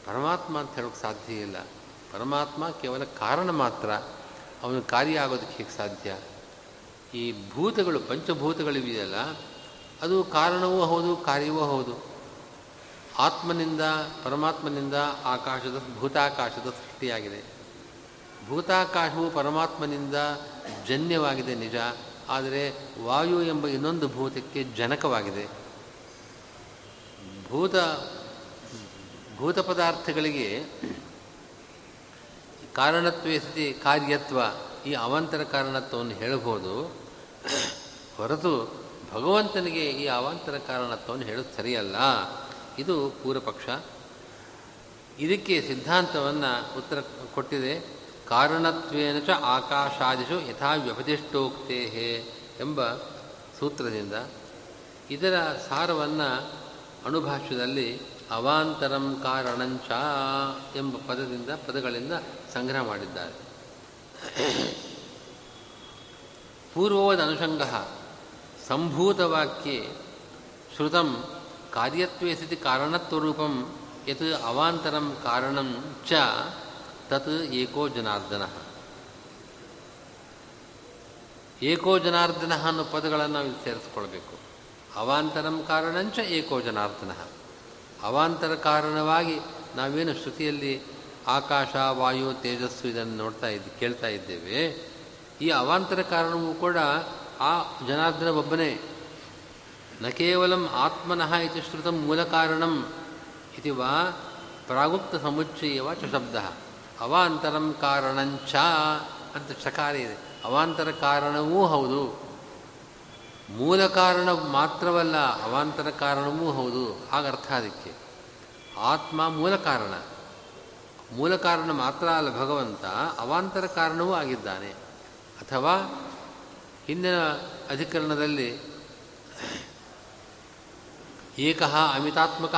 ಪರಮಾತ್ಮ ಅಂತ ಹೇಳೋಕ್ಕೆ ಸಾಧ್ಯ ಇಲ್ಲ. ಪರಮಾತ್ಮ ಕೇವಲ ಕಾರಣ ಮಾತ್ರ. ಅವನು ಕಾರ್ಯ ಆಗೋದಕ್ಕೆ ಹೇಗೆ ಸಾಧ್ಯ? ಈ ಭೂತಗಳು, ಪಂಚಭೂತಗಳಿವೆಯಲ್ಲ, ಅದು ಕಾರಣವೂ ಹೌದು, ಕಾರ್ಯವೂ ಹೌದು. ಆತ್ಮನಿಂದ, ಪರಮಾತ್ಮನಿಂದ ಆಕಾಶದ, ಭೂತಾಕಾಶದ ಸೃಷ್ಟಿಯಾಗಿದೆ. ಭೂತಾಕಾಶವು ಪರಮಾತ್ಮನಿಂದ ಜನ್ಯವಾಗಿದೆ, ನಿಜ. ಆದರೆ ವಾಯು ಎಂಬ ಇನ್ನೊಂದು ಭೂತಕ್ಕೆ ಜನಕವಾಗಿದೆ. ಭೂತ ಭೂತ ಪದಾರ್ಥಗಳಿಗೆ ಕಾರಣತ್ವ ಸ್ಥಿತಿ ಕಾರ್ಯತ್ವ ಈ ಅವಾಂತರ ಕಾರಣತ್ವವನ್ನು ಹೇಳಬಹುದು. ಹೊರತು ಭಗವಂತನಿಗೆ ಈ ಅವಾಂತರ ಕಾರಣತ್ವವನ್ನು ಹೇಳೋದು ಸರಿಯಲ್ಲ. ಇದು ಪೂರ್ವಪಕ್ಷ. ಇದಕ್ಕೆ ಸಿದ್ಧಾಂತವನ್ನು ಉತ್ತರ ಕೊಟ್ಟಿದೆ. ಕಾರಣತ್ವೇನ ಚ ಆಕಾಶಾದಿಷು ಯಥಾ ವ್ಯಪದಿಷ್ಟೋಕ್ತೇ ಎಂಬ ಸೂತ್ರದಿಂದ ಇದರ ಸಾರವನ್ನು ಅಣುಭಾಷ್ಯದಲ್ಲಿ ಅವಾಂತರಂ ಕಾರಣಂಚ ಎಂಬ ಪದದಿಂದ ಪದಗಳಿಂದ ಸಂಗ್ರಹ ಮಾಡಿದ್ದಾರೆ. ಪೂರ್ವವದ ಅನುಷಂಗ ಸಂಭೂತವಾಕ್ಯೆ ಶ್ರುತಂ ಕಾರ್ಯತ್ವೇ ಸ್ಥಿತಿ ಕಾರಣತ್ವರೂಪಂ ಯತ್ ಅವಾಂತರಂ ಕಾರಣಂ ಚ ತತ್ ಏಕೋ ಜನಾರ್ದನ. ಏಕೋ ಜನಾರ್ದನ ಅನ್ನೋ ಪದಗಳನ್ನು ನಾವು ಸೇರಿಸ್ಕೊಳ್ಬೇಕು. ಅವಾಂತರಂ ಕಾರಣಂಚ ಏಕೋ ಜನಾರ್ದನ. ಅವಾಂತರ ಕಾರಣವಾಗಿ ನಾವೇನು ಶ್ರುತಿಯಲ್ಲಿ ಆಕಾಶ, ವಾಯು, ತೇಜಸ್ಸು ಇದನ್ನು ನೋಡ್ತಾ ಇದ್ದು ಕೇಳ್ತಾ ಇದ್ದೇವೆ, ಈ ಅವಾಂತರ ಕಾರಣವೂ ಕೂಡ ಆ ಜನಾರ್ದನ ಒಬ್ಬನೇ. ನ ಕೇವಲಂ ಆತ್ಮನಃ ಇತಿ ಶ್ರುತ ಮೂಲ ಕಾರಣಂ ಇತಿ ವಾ ಪ್ರಾಗುಪ್ತ ಸಮುಚ್ಚಯವ ಚ ಶಬ್ದ. ಅವಾಂತರಂ ಕಾರಣಂಚ ಅಂತ ಚಕಾರ ಇದೆ. ಅವಾಂತರ ಕಾರಣವೂ ಹೌದು. ಮೂಲ ಕಾರಣ ಮಾತ್ರವಲ್ಲ, ಅವಾಂತರ ಕಾರಣವೂ ಹೌದು. ಆಗ ಅರ್ಥ ಅದಕ್ಕೆ. ಆತ್ಮ ಮೂಲ ಕಾರಣ. ಮೂಲ ಕಾರಣ ಮಾತ್ರ ಅಲ್ಲ ಭಗವಂತ, ಅವಾಂತರ ಕಾರಣವೂ ಆಗಿದ್ದಾನೆ. ಅಥವಾ ಹಿಂದಿನ ಅಧಿಕರಣದಲ್ಲಿ ಏಕ ಅಮಿತಾತ್ಮಕ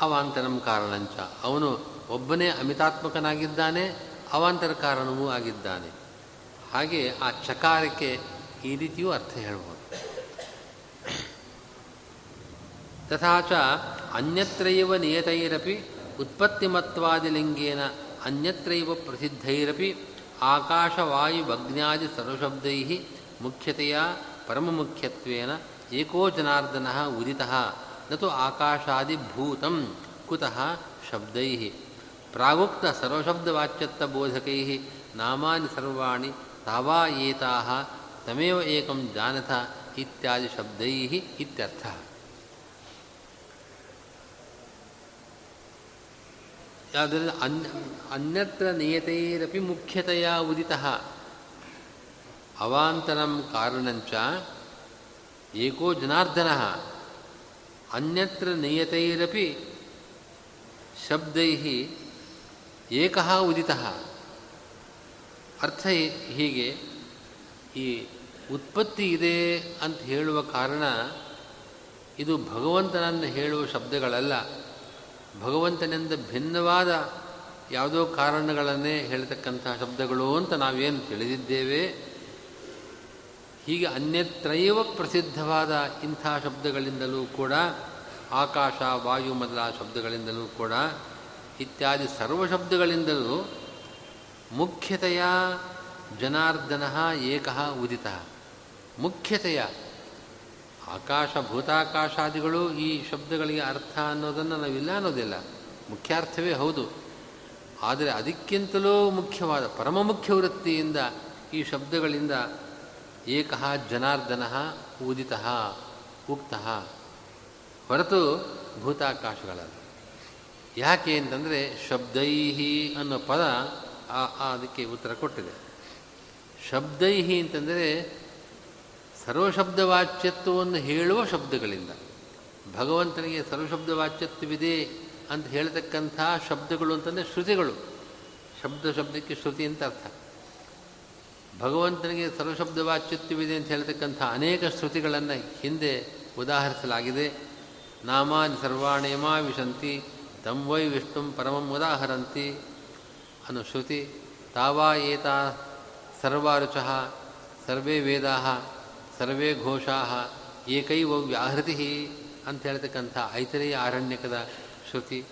ಅವಾಂತರಂ ಕಾರಣಂಚ. ಅವನು ಒಬ್ಬನೇ ಅಮಿತಾತ್ಮಕನಾಗಿದ್ದಾನೆ, ಅವಾಂತರ ಕಾರಣವೂ ಆಗಿದ್ದಾನೆ. ಹಾಗೆ ಆ ಚಕಾರಕ್ಕೆ ಈ ರೀತಿಯೂ ಅರ್ಥ ಹೇಳ್ಬೋದು. ತಥಾಚ ಅನ್ಯತ್ರೈವ ನಿಯತೈರಪಿ ಉತ್ಪತ್ತಿಮತ್ವಾದಿಲಿಂಗೇನ ಅನ್ಯತ್ರೈವ ಪ್ರಸಿದ್ಧೈರಪಿ ಆಕಾಶವಾಯುವಗ್ನಾದಿ ಸರ್ವಶಬ್ದೈ ಮುಖ್ಯತೆಯ ಪರಮಮುಖ್ಯತ್ವೇನ ಏಕೋ ಜನಾರ್ದನ ಉದಿತ ನತು ಆಕಾಶಾದಿಭೂತಂ ಕುತಃ ಶಬ್ದೈ ಪ್ರಾಗುಕ್ತ ಸರ್ವಶಬ್ದವಾಚ್ಯತ್ವಬೋಧಕೈ ನಾಮಾನಿ ಸರ್ವಾಣಿ ತಾವಾ ಏತಾ ತಮೇವ ಏಕಂ ಜಾನಥ ಇತ್ಯಾದಿ ಶಬ್ದೈ ಇತ್ಯರ್ಥ ಅನ್ಯ ಅನ್ಯತ್ರ ನಿಯತೈರಪಿ ಮುಖ್ಯತೆಯ ಉದಿತ. ಅವಾಂತರಂ ಕಾರಣಂಚ ಏಕೋ ಜನಾರ್ದನ ಅನ್ಯತ್ರ ನಿಯತೈರಪಿ ಶಬ್ದೈ ಏಕ ಉದಿತ. ಅರ್ಥ ಹೀಗೆ ಈ ಉತ್ಪತ್ತಿ ಇದೆ ಅಂತ ಹೇಳುವ ಕಾರಣ ಇದು ಭಗವಂತನನ್ನು ಹೇಳುವ ಶಬ್ದಗಳಲ್ಲ. ಭಗವಂತನಿಂದ ಭಿನ್ನವಾದ ಯಾವುದೋ ಕಾರಣಗಳನ್ನೇ ಹೇಳ್ತಕ್ಕಂತಹ ಶಬ್ದಗಳು ಅಂತ ನಾವೇನು ತಿಳಿದಿದ್ದೇವೆ? ಹೀಗೆ ಅನ್ಯತ್ರೈವ ಪ್ರಸಿದ್ಧವಾದ ಇಂಥ ಶಬ್ದಗಳಿಂದಲೂ ಕೂಡ, ಆಕಾಶ, ವಾಯು ಮೊದಲಾದ ಶಬ್ದಗಳಿಂದಲೂ ಕೂಡ, ಇತ್ಯಾದಿ ಸರ್ವ ಶಬ್ದಗಳಿಂದಲೂ ಮುಖ್ಯತೆಯ ಜನಾರ್ದನ ಏಕ ಉದಿತ. ಮುಖ್ಯತೆಯ ಆಕಾಶ, ಭೂತಾಕಾಶಾದಿಗಳು ಈ ಶಬ್ದಗಳಿಗೆ ಅರ್ಥ ಅನ್ನೋದನ್ನು ನಾವಿಲ್ಲ ಅನ್ನೋದಿಲ್ಲ. ಮುಖ್ಯಾರ್ಥವೇ ಹೌದು. ಆದರೆ ಅದಕ್ಕಿಂತಲೂ ಮುಖ್ಯವಾದ ಪರಮ ಮುಖ್ಯ ವೃತ್ತಿಯಿಂದ ಈ ಶಬ್ದಗಳಿಂದ ಏಕ ಜನಾರ್ದನ ಉದಿತ ಉಕ್ತ, ಹೊರತು ಭೂತಾಕಾಶಗಳಲ್ಲ. ಯಾಕೆ ಅಂತಂದರೆ ಶಬ್ದೈಹಿ ಅನ್ನೋ ಪದ ಅದಕ್ಕೆ ಉತ್ತರ ಕೊಟ್ಟಿದೆ. ಶಬ್ದೈಹಿ ಅಂತಂದರೆ ಸರ್ವಶಬ್ದವಾಚ್ಯತ್ವವನ್ನು ಹೇಳುವ ಶಬ್ದಗಳಿಂದ. ಭಗವಂತನಿಗೆ ಸರ್ವಶಬ್ದವಾಚ್ಯತ್ವವಿದೆ ಅಂತ ಹೇಳತಕ್ಕಂಥ ಶಬ್ದಗಳು ಅಂತಂದರೆ ಶ್ರುತಿಗಳು. ಶಬ್ದ ಶಬ್ದಕ್ಕೆ ಶ್ರುತಿ ಅಂತ ಅರ್ಥ. ಭಗವಂತನಿಗೆ ಸರ್ವಶಬ್ದವಾಚ್ಯತ್ವವಿದೆ ಅಂತ ಹೇಳ್ತಕ್ಕಂಥ ಅನೇಕ ಶ್ರುತಿಗಳನ್ನು ಹಿಂದೆ ಉದಾಹರಿಸಲಾಗಿದೆ. ನಾಮಾನಿ ಸರ್ವಾಣೇಮಾ ವಿಶಂತಿ ತಂ ವೈ ವಿಷ್ಣು ಪರಮಂ ಉದಾಹರಂತಿ ಅನ್ನೋ ಶ್ರುತಿ. ತಾವಾ ಏತಾ ಸರ್ವಾರುಚ, ಸರ್ವೇ ವೇದಾ ಸರ್ವೇ ಘೋಷಾ ಏಕೈವ ವ್ಯಾಹೃತಿ ಅಂತ ಹೇಳ್ತಕ್ಕಂಥ ಐತರೇಯ ಆರಣ್ಯಕದ ಶ್ರುತಿ.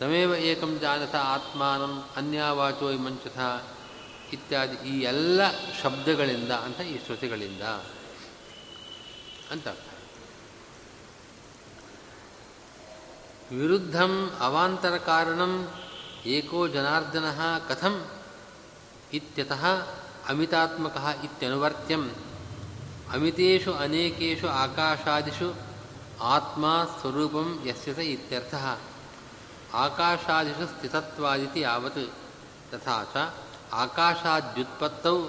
ತಮೇವ ಏಕಂ ಜಾನಥ ಆತ್ಮಾನಂ ಅನ್ಯಾವಾಚೋ ಮಂಚಥ ಇತ್ಯಾದಿ ಈ ಎಲ್ಲ ಶಬ್ದಗಳಿಂದ ಅಂತ ಈ ಶ್ರುತಿಗಳಿಂದ ಅಂತ ವಿರುದ್ಧಂ ಅವಾಂತರ ಕಾರಣಂ ಏಕೋ ಜನಾರ್ದನ ಕಥಂ ಇತ್ಯತಃ ಅಮಿತಾತ್ಮಕ ಇತ್ಯನುವರ್ತ್ಯಂ ಅಮಿತೇಷು ಅನೇಕೇಷು ಆಕಾಶಾದಿಷು ಆತ್ಮ ಸ್ವರೂಪಂ ಯಸ್ಯತ ಇತ್ಯರ್ಥ. ಆಕಾಶಾದಿಷು ಸ್ಥಿತತ್ವಾದಿತಿ ಯಾವತ್? ತಥಾ ಚ ಆಕಾಶಾದ್ಯುತ್ಪತ್ತೌ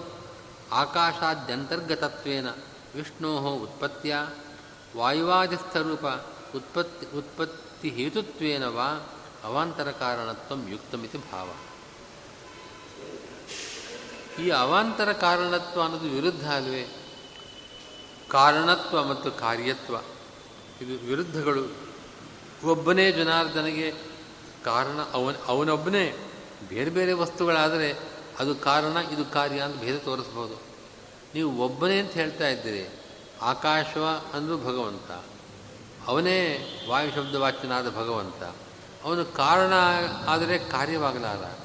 ಆಕಾಶಾದ್ಯಂತರ್ಗತತ್ವೇನ ವಿಷ್ಣೋ ಉತ್ಪತ್ತಿಯ ವಾಯುವಾದಿಸ್ಥರೂಪ ಉತ್ಪತ್ತಿ ಉತ್ಪತ್ತಿ ಹೇತುತ್ವೇನ ವಾ ಅವಾಂತರ ಕಾರಣತ್ವ ಯುಕ್ತಮಿತಿ ಭಾವ. ಈ ಅವಾಂತರ ಕಾರಣತ್ವ ಅನ್ನೋದು ವಿರುದ್ಧ ಅಲ್ವೇ? ಕಾರಣತ್ವ ಮತ್ತು ಕಾರ್ಯತ್ವ. ಇದು ವಿರುದ್ಧಗಳು. ಒಬ್ಬನೇ ಜನಾರ್ದನಿಗೆ ಕಾರಣ, ಅವನ, ಅವನೊಬ್ಬನೇ ಬೇರೆ ಬೇರೆ ವಸ್ತುಗಳಾದರೆ ಅದು ಕಾರಣ, ಇದು ಕಾರ್ಯ ಅಂತ ಭೇದ ತೋರಿಸ್ಬೋದು. ನೀವು ಒಬ್ಬನೇ ಅಂತ ಹೇಳ್ತಾ ಇದ್ದೀರಿ. ಆಕಾಶವ ಅಂದರೂ ಭಗವಂತ. ಅವನೇ ವಾಯು ಶಬ್ದವಾಚ್ಯನಾದ ಭಗವಂತ. ಅವನು ಕಾರಣ ಆದರೆ ಕಾರ್ಯವಾಗಲಾರ.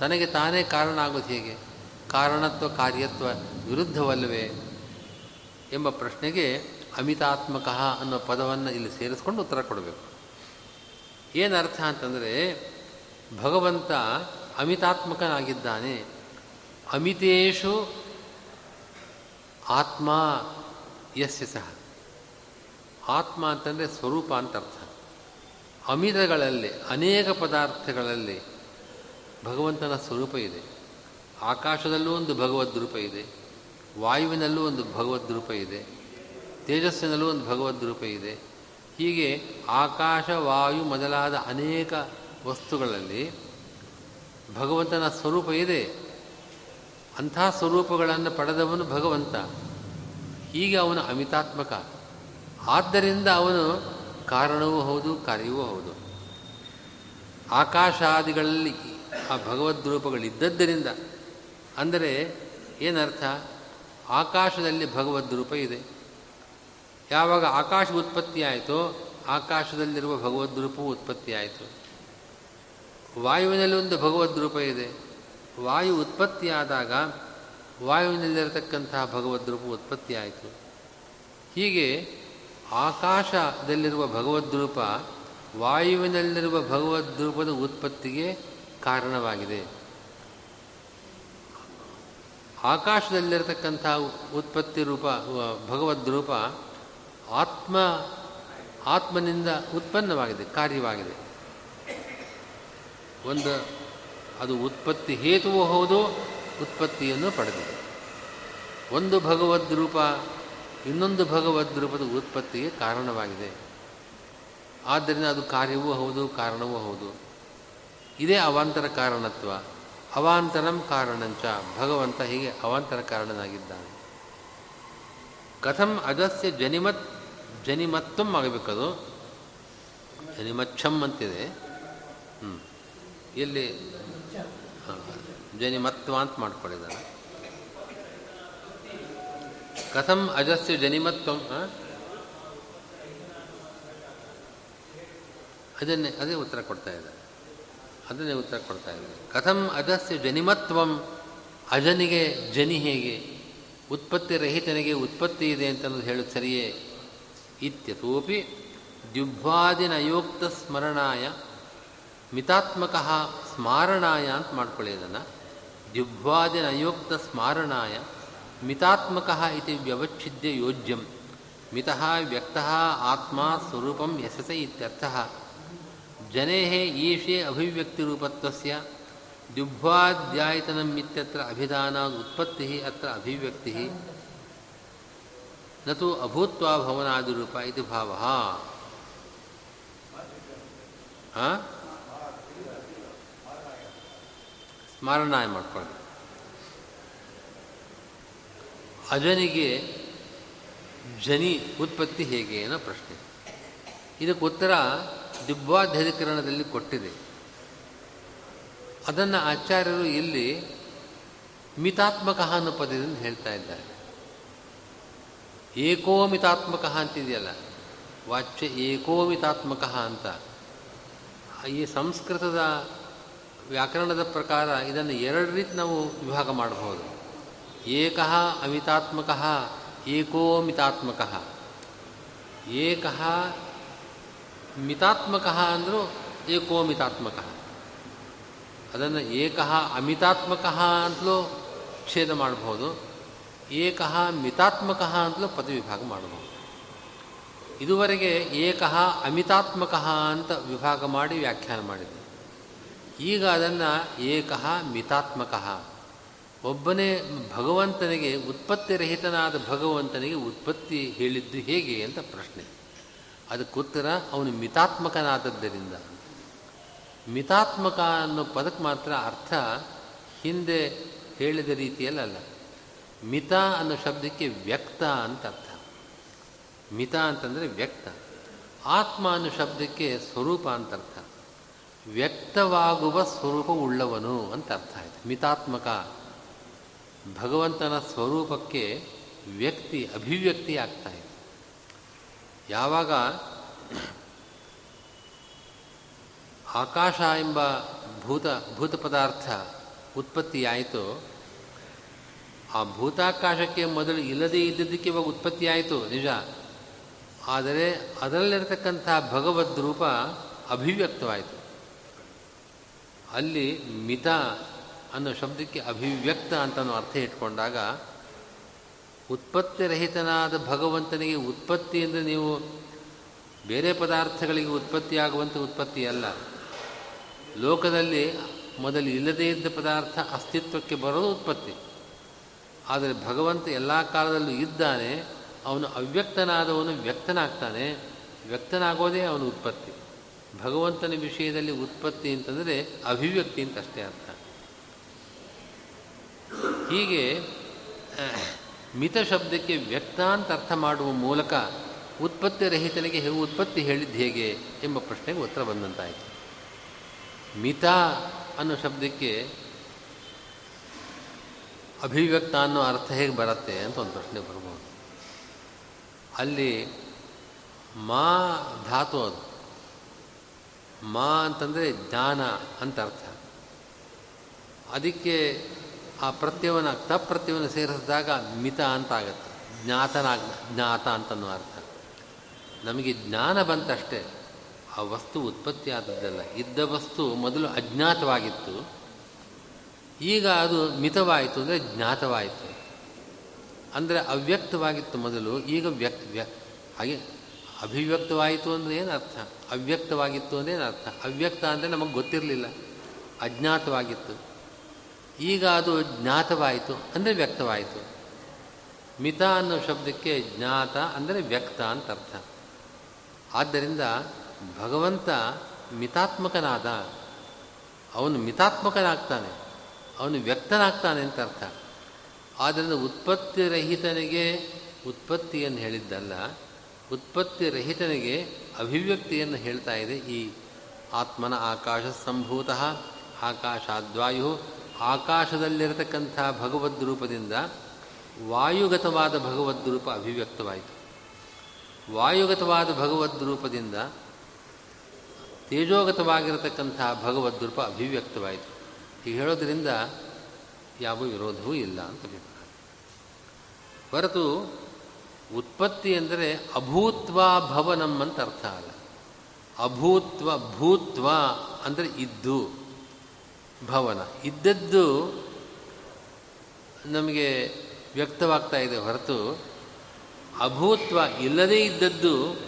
ತನಗೆ ತಾನೇ ಕಾರಣ ಆಗೋದು ಹೇಗೆ? ಕಾರಣತ್ವ, ಕಾರ್ಯತ್ವ ವಿರುದ್ಧವಲ್ಲವೇ? ಎಂಬ ಪ್ರಶ್ನೆಗೆ ಅಮಿತಾತ್ಮಕ ಅನ್ನೋ ಪದವನ್ನು ಇಲ್ಲಿ ಸೇರಿಸ್ಕೊಂಡು ಉತ್ತರ ಕೊಡಬೇಕು. ಏನರ್ಥ ಅಂತಂದರೆ, ಭಗವಂತ ಅಮಿತಾತ್ಮಕನಾಗಿದ್ದಾನೆ. ಅಮಿತೇಶು ಆತ್ಮ ಯಸ್ಯ ಸಹ. ಆತ್ಮ ಅಂತಂದರೆ ಸ್ವರೂಪ ಅಂತ ಅರ್ಥ. ಅಮಿತಗಳಲ್ಲಿ, ಅನೇಕ ಪದಾರ್ಥಗಳಲ್ಲಿ ಭಗವಂತನ ಸ್ವರೂಪ ಇದೆ. ಆಕಾಶದಲ್ಲೂ ಒಂದು ಭಗವದ್ ರೂಪ ಇದೆ. ವಾಯುವಿನಲ್ಲೂ ಒಂದು ಭಗವದ್ ರೂಪ ಇದೆ, ತೇಜಸ್ಸಿನಲ್ಲೂ ಒಂದು ಭಗವದ್ ರೂಪ ಇದೆ. ಹೀಗೆ ಆಕಾಶ, ವಾಯು ಮೊದಲಾದ ಅನೇಕ ವಸ್ತುಗಳಲ್ಲಿ ಭಗವಂತನ ಸ್ವರೂಪ ಇದೆ. ಅಂಥ ಸ್ವರೂಪಗಳನ್ನು ಪಡೆದವನು ಭಗವಂತ. ಹೀಗೆ ಅವನು ಅಮಿತಾತ್ಮಕ. ಆದ್ದರಿಂದ ಅವನು ಕಾರಣವೂ ಹೌದು, ಕಾರ್ಯವೂ ಹೌದು. ಆಕಾಶಾದಿಗಳಲ್ಲಿ ಆ ಭಗವದ್ ರೂಪಗಳಿದ್ದದ್ದರಿಂದ. ಅಂದರೆ ಏನರ್ಥ? ಆಕಾಶದಲ್ಲಿ ಭಗವದ್ ರೂಪ ಇದೆ. ಯಾವಾಗ ಆಕಾಶ ಉತ್ಪತ್ತಿ ಆಯಿತೋ, ಆಕಾಶದಲ್ಲಿರುವ ಭಗವದ್ ರೂಪವು ಉತ್ಪತ್ತಿ ಆಯಿತು. ವಾಯುವಿನಲ್ಲಿ ಒಂದು ಭಗವದ್ ರೂಪ ಇದೆ. ವಾಯು ಉತ್ಪತ್ತಿಯಾದಾಗ ವಾಯುವಿನಲ್ಲಿರತಕ್ಕಂತಹ ಭಗವದ್ ರೂಪ ಉತ್ಪತ್ತಿ ಆಯಿತು. ಹೀಗೆ ಆಕಾಶದಲ್ಲಿರುವ ಭಗವದ್ ರೂಪ ವಾಯುವಿನಲ್ಲಿರುವ ಭಗವದ್ ರೂಪದ ಉತ್ಪತ್ತಿಗೆ ಕಾರಣವಾಗಿದೆ. ಆಕಾಶದಲ್ಲಿರತಕ್ಕಂಥ ಉತ್ಪತ್ತಿ ರೂಪ ಭಗವದ್ ರೂಪ ಆತ್ಮ, ಆತ್ಮನಿಂದ ಉತ್ಪನ್ನವಾಗಿದೆ, ಕಾರ್ಯವಾಗಿದೆ. ಒಂದು, ಅದು ಉತ್ಪತ್ತಿ ಹೇತುವೂ ಹೌದು, ಉತ್ಪತ್ತಿಯನ್ನು ಪಡೆದಿದೆ. ಒಂದು ಭಗವದ್ ರೂಪ, ಇನ್ನೊಂದು ಭಗವದ್ ರೂಪದ ಉತ್ಪತ್ತಿಗೆ ಕಾರಣವಾಗಿದೆ. ಆದ್ದರಿಂದ ಅದು ಕಾರ್ಯವೂ ಹೌದು, ಕಾರಣವೂ ಹೌದು. ಇದೇ ಅವಾಂತರ ಕಾರಣತ್ವ. ಅವಾಂತರಂ ಕಾರಣಂಚ. ಭಗವಂತ ಹೀಗೆ ಅವಾಂತರ ಕಾರಣನಾಗಿದ್ದಾನೆ. ಕಥಂ ಅಜಸ್ಯ ಜನಿಮತ್, ಜನಿಮತ್ತಂ ಆಗಬೇಕದು. ಜನಿಮಚ್ಛಂ ಅಂತಿದೆ. ಹ್ಞೂ ಇಲ್ಲಿ ಜನಿಮತ್ವ ಅಂತ ಮಾಡ್ಕೊಂಡಿದ್ದಾನೆ. ಕಥಂ ಅಜಸ್ಯ ಜನಿಮತ್ವ ಅದನ್ನೇ, ಅದೇ ಉತ್ತರ ಕೊಡ್ತಾ ಇದ್ದಾರೆ. ಅದನ್ನೇ ಉತ್ತರ ಕೊಡ್ತಾ ಇದ್ದಾರೆ. ಕಥಂ ಅಜಸ್ಯ ಜನಿಮತ್ವಂ, ಅಜನಿಗೆ ಜನಿ ಹೇಗೆ, ಉತ್ಪತ್ತಿ ರಹಿತನಿಗೆ ಉತ್ಪತ್ತಿ ಇದೆ ಅಂತನ್ನೋದು ಹೇಳು ಸರಿಯೇ? ಇತ್ಯತೋಪಿ ದ್ಯುಭ್ವಾದಿನಯೋಕ್ತ ಸ್ಮರಣಾಯ, ಮಿತಾತ್ಮಕ ಸ್ಮಾರಣಾಯ ಅಂತ ಮಾಡ್ಕೊಳ್ಳಿ ಅದನ್ನು. ದ್ಯುಭ್ವಾದಿನಯೋಕ್ತ ಸ್ಮಾರಣಾಯ, ಮಿತಾತ್ಮಕ ಇತಿ ವ್ಯವಚ್ಛಿದ್ಯ ಯೋಜ್ಯಂ, ಮಿತಃ ವ್ಯಕ್ತಃ ಆತ್ಮ ಸ್ವರೂಪಂ ಯಶಸೆ ಇತ್ಯರ್ಥಃ. ಜನೇ ಈಶೆ ಅಭಿವ್ಯಕ್ತಿರೂಪತ್ವಸ್ಯ ದ್ಯುಭ್ವಾಧ್ಯಾಯತನಂ ಇತ್ಯತ್ರ ಅಭಿಧಾನ ಉತ್ಪತ್ತಿ ಅತ್ರ ಅಭಿವ್ಯಕ್ತಿ ನತು ಅಭೂತ್ವಾ ಭವನಾದಿರೂಪ ಇದು ಭಾವ ಸ್ಮರಣಾಯ ಮಾಡ್ಕೊಳ್ಳಿ ಅಜನಿಗೆ ಜನಿ ಉತ್ಪತ್ತಿ ಹೇಗೆ ಅನ್ನೋ ಪ್ರಶ್ನೆ ಇದಕ್ಕೆ ಉತ್ತರ ದಿಬ್ಬಾಧ್ಯಧಿಕರಣದಲ್ಲಿ ಕೊಟ್ಟಿದೆ. ಅದನ್ನು ಆಚಾರ್ಯರು ಇಲ್ಲಿ ಮಿತಾತ್ಮಕ ಅನ್ನೋ ಪದದಿಂದ ಹೇಳ್ತಾ ಇದ್ದಾರೆ. ಏಕೋಮಿತಾತ್ಮಕ ಅಂತಿದೆಯಲ್ಲ? ವಾಚ್ಯ ಏಕೋಮಿತಾತ್ಮಕ ಅಂತ. ಈ ಸಂಸ್ಕೃತದ ವ್ಯಾಕರಣದ ಪ್ರಕಾರ ಇದನ್ನು ಎರಡು ರೀತಿ ನಾವು ವಿಭಾಗ ಮಾಡಬಹುದು. ಏಕ ಅಮಿತಾತ್ಮಕ ಏಕಃ ಮಿತಾತ್ಮಕ ಅಂದರೂ ಏಕೋಮಿತಾತ್ಮಕ. ಅದನ್ನು ಏಕ ಅಮಿತಾತ್ಮಕ ಅಂತಲೂ ಛೇದ ಮಾಡಬಹುದು, ಏಕ ಮಿತಾತ್ಮಕ ಅಂತಲೂ ಪದವಿಭಾಗ ಮಾಡಬಹುದು. ಇದುವರೆಗೆ ಏಕ ಅಮಿತಾತ್ಮಕ ಅಂತ ವಿಭಾಗ ಮಾಡಿ ವ್ಯಾಖ್ಯಾನ ಮಾಡಿದೆ ಈಗ ಅದನ್ನು ಏಕ ಮಿತಾತ್ಮಕ. ಒಬ್ಬನೇ ಭಗವಂತನಿಗೆ ಉತ್ಪತ್ತಿರಹಿತನಾದ ಭಗವಂತನಿಗೆ ಉತ್ಪತ್ತಿ ಹೇಳಿದ್ದು ಹೇಗೆ ಅಂತ ಪ್ರಶ್ನೆ. ಅದಕ್ಕುತ್ತರ ಅವನು ಮಿತಾತ್ಮಕನಾದದ್ದರಿಂದ. ಮಿತಾತ್ಮಕ ಅನ್ನೋ ಪದಕ್ಕೆ ಮಾತ್ರ ಅರ್ಥ ಹಿಂದೆ ಹೇಳಿದ ರೀತಿಯಲ್ಲ ಮಿತ ಅನ್ನೋ ಶಬ್ದಕ್ಕೆ ವ್ಯಕ್ತ ಅಂತ ಅರ್ಥ. ಮಿತ ಅಂತಂದರೆ ವ್ಯಕ್ತ. ಆತ್ಮ ಅನ್ನೋ ಶಬ್ದಕ್ಕೆ ಸ್ವರೂಪ ಅಂತ ಅರ್ಥ. ವ್ಯಕ್ತವಾಗುವ ಸ್ವರೂಪ ಉಳ್ಳವನು ಅಂತ ಅರ್ಥ ಆಯಿತು. ಮಿತಾತ್ಮಕ. ಭಗವಂತನ ಸ್ವರೂಪಕ್ಕೆ ವ್ಯಕ್ತಿ ಅಭಿವ್ಯಕ್ತಿ ಆಗ್ತಾ ಯಾವಾಗ ಆಕಾಶ ಎಂಬ ಭೂತ ಭೂತ ಪದಾರ್ಥ ಉತ್ಪತ್ತಿಯಾಯಿತು, ಆ ಭೂತಾಕಾಶಕ್ಕೆ ಮೊದಲು ಇಲ್ಲದೇ ಇದ್ದದ್ದಕ್ಕೆ ಇವಾಗ ಉತ್ಪತ್ತಿಯಾಯಿತು, ನಿಜ. ಆದರೆ ಅದರಲ್ಲಿರತಕ್ಕಂಥ ಭಗವದ್ ರೂಪ ಅಭಿವ್ಯಕ್ತವಾಯಿತು. ಅಲ್ಲಿ ಮಿತ ಅನ್ನೋ ಶಬ್ದಕ್ಕೆ ಅಭಿವ್ಯಕ್ತ ಅಂತ ಅರ್ಥ ಇಟ್ಕೊಂಡಾಗ ಉತ್ಪತ್ತಿರಹಿತನಾದ ಭಗವಂತನಿಗೆ ಉತ್ಪತ್ತಿ ಅಂದರೆ ನೀವು ಬೇರೆ ಪದಾರ್ಥಗಳಿಗೆ ಉತ್ಪತ್ತಿಯಾಗುವಂಥ ಉತ್ಪತ್ತಿ ಅಲ್ಲ. ಲೋಕದಲ್ಲಿ ಮೊದಲು ಇಲ್ಲದೇ ಇದ್ದ ಪದಾರ್ಥ ಅಸ್ತಿತ್ವಕ್ಕೆ ಬರೋದು ಉತ್ಪತ್ತಿ. ಆದರೆ ಭಗವಂತ ಎಲ್ಲ ಕಾಲದಲ್ಲೂ ಇದ್ದಾನೆ, ಅವನು ಅವ್ಯಕ್ತನಾದವನು ವ್ಯಕ್ತನಾಗ್ತಾನೆ, ವ್ಯಕ್ತನಾಗೋದೇ ಅವನು ಉತ್ಪತ್ತಿ. ಭಗವಂತನ ವಿಷಯದಲ್ಲಿ ಉತ್ಪತ್ತಿ ಅಂತಂದರೆ ಅಭಿವ್ಯಕ್ತಿ ಅಂತ ಅಷ್ಟೇ ಅರ್ಥ. ಹೀಗೆ ಮಿತ ಶಬ್ದಕ್ಕೆ ವ್ಯಕ್ತ ಅಂತ ಅರ್ಥ ಮಾಡುವ ಮೂಲಕ ಉತ್ಪತ್ತಿ ರಹಿತನಿಗೆ ಉತ್ಪತ್ತಿ ಹೇಳಿದ್ದು ಹೇಗೆ ಎಂಬ ಪ್ರಶ್ನೆಗೆ ಉತ್ತರ ಬಂದಂತಾಯಿತು. ಮಿತ ಅನ್ನೋ ಶಬ್ದಕ್ಕೆ ಅಭಿವ್ಯಕ್ತ ಅನ್ನೋ ಅರ್ಥ ಹೇಗೆ ಬರುತ್ತೆ ಅಂತ ಒಂದು ಪ್ರಶ್ನೆ ಬರ್ಬೋದು. ಅಲ್ಲಿ ಮಾ ಧಾತು ಅದು. ಮಾ ಅಂತಂದರೆ ಜ್ಞಾನ ಅಂತ ಅರ್ಥ. ಅದಕ್ಕೆ ಆ ಪ್ರತ್ಯವನ್ನು ತಪ್ರತ್ಯವನ್ನು ಪ್ರತ್ಯವನ್ನು ಸೇರಿಸಿದಾಗ ಮಿತ ಅಂತ ಆಗುತ್ತೆ ಜ್ಞಾತನಾಗ, ಜ್ಞಾತ ಅಂತನೂ ಅರ್ಥ. ನಮಗೆ ಜ್ಞಾನ ಬಂತಷ್ಟೇ, ಆ ವಸ್ತು ಉತ್ಪತ್ತಿ ಆದದ್ದಲ್ಲ ಇದ್ದ ವಸ್ತು ಮೊದಲು ಅಜ್ಞಾತವಾಗಿತ್ತು. ಈಗ ಅದು ಮಿತವಾಯಿತು ಅಂದರೆ ಜ್ಞಾತವಾಯಿತು. ಅಂದರೆ ಅವ್ಯಕ್ತವಾಗಿತ್ತು ಮೊದಲು, ಈಗ ವ್ಯಕ್ತ, ವ್ಯ, ಹಾಗೆ ಅಭಿವ್ಯಕ್ತವಾಯಿತು ಅಂದರೆ ಏನು ಅರ್ಥ? ಅವ್ಯಕ್ತವಾಗಿತ್ತು ಏನು ಅರ್ಥ? ಅವ್ಯಕ್ತ ಅಂದರೆ ನಮಗೆ ಗೊತ್ತಿರಲಿಲ್ಲ. ಅಜ್ಞಾತವಾಗಿತ್ತು. ಈಗ ಅದು ಜ್ಞಾತವಾಯಿತು ಅಂದರೆ ವ್ಯಕ್ತವಾಯಿತು. ಮಿತ ಅನ್ನೋ ಶಬ್ದಕ್ಕೆ ಜ್ಞಾತ ಅಂದರೆ ವ್ಯಕ್ತ ಅಂತ ಅರ್ಥ. ಆದ್ದರಿಂದ ಭಗವಂತ ಮಿತಾತ್ಮಕನಾದ, ಅವನು ಮಿತಾತ್ಮಕನಾಗ್ತಾನೆ, ಅವನು ವ್ಯಕ್ತನಾಗ್ತಾನೆ ಅಂತ ಅರ್ಥ. ಆದ್ದರಿಂದ ಉತ್ಪತ್ತಿ ರಹಿತನಿಗೆ ಉತ್ಪತ್ತಿಯನ್ನು ಹೇಳಿದ್ದಲ್ಲ, ಉತ್ಪತ್ತಿ ರಹಿತನಿಗೆ ಅಭಿವ್ಯಕ್ತಿಯನ್ನು ಹೇಳ್ತಾ ಇದೆ ಈ ಆತ್ಮನ ಆಕಾಶ ಸಂಭೂತ, ಆಕಾಶಾದ್ವಾಯು ಆಕಾಶದಲ್ಲಿರತಕ್ಕಂಥ ಭಗವದ್ ರೂಪದಿಂದ ವಾಯುಗತವಾದ ಭಗವದ್ ರೂಪ ಅಭಿವ್ಯಕ್ತವಾಯಿತು. ವಾಯುಗತವಾದ ಭಗವದ್ ರೂಪದಿಂದ ತೇಜೋಗತವಾಗಿರತಕ್ಕಂಥ ಭಗವದ್ ರೂಪ ಅಭಿವ್ಯಕ್ತವಾಯಿತು. ಹೀಗೆ ಹೇಳೋದರಿಂದ ಯಾವ ವಿರೋಧವೂ ಇಲ್ಲ ಅಂತ ಅಭಿಪ್ರಾಯ. ಹೊರತು ಉತ್ಪತ್ತಿ ಎಂದರೆ ಅಭೂತ್ವ ಭವನಂ ಅಂತ ಅರ್ಥ ಅಲ್ಲ. ಅಭೂತ್ವ ಭೂತ್ವ ಅಂದರೆ ಇದ್ದು. ಭವನ. ಇದ್ದದ್ದು ನಮಗೆ ವ್ಯಕ್ತವಾಗ್ತಾ ಇದೆ ಹೊರತು ಅಭೂತ್ವ ಇಲ್ಲದೇ ಇದ್ದದ್ದು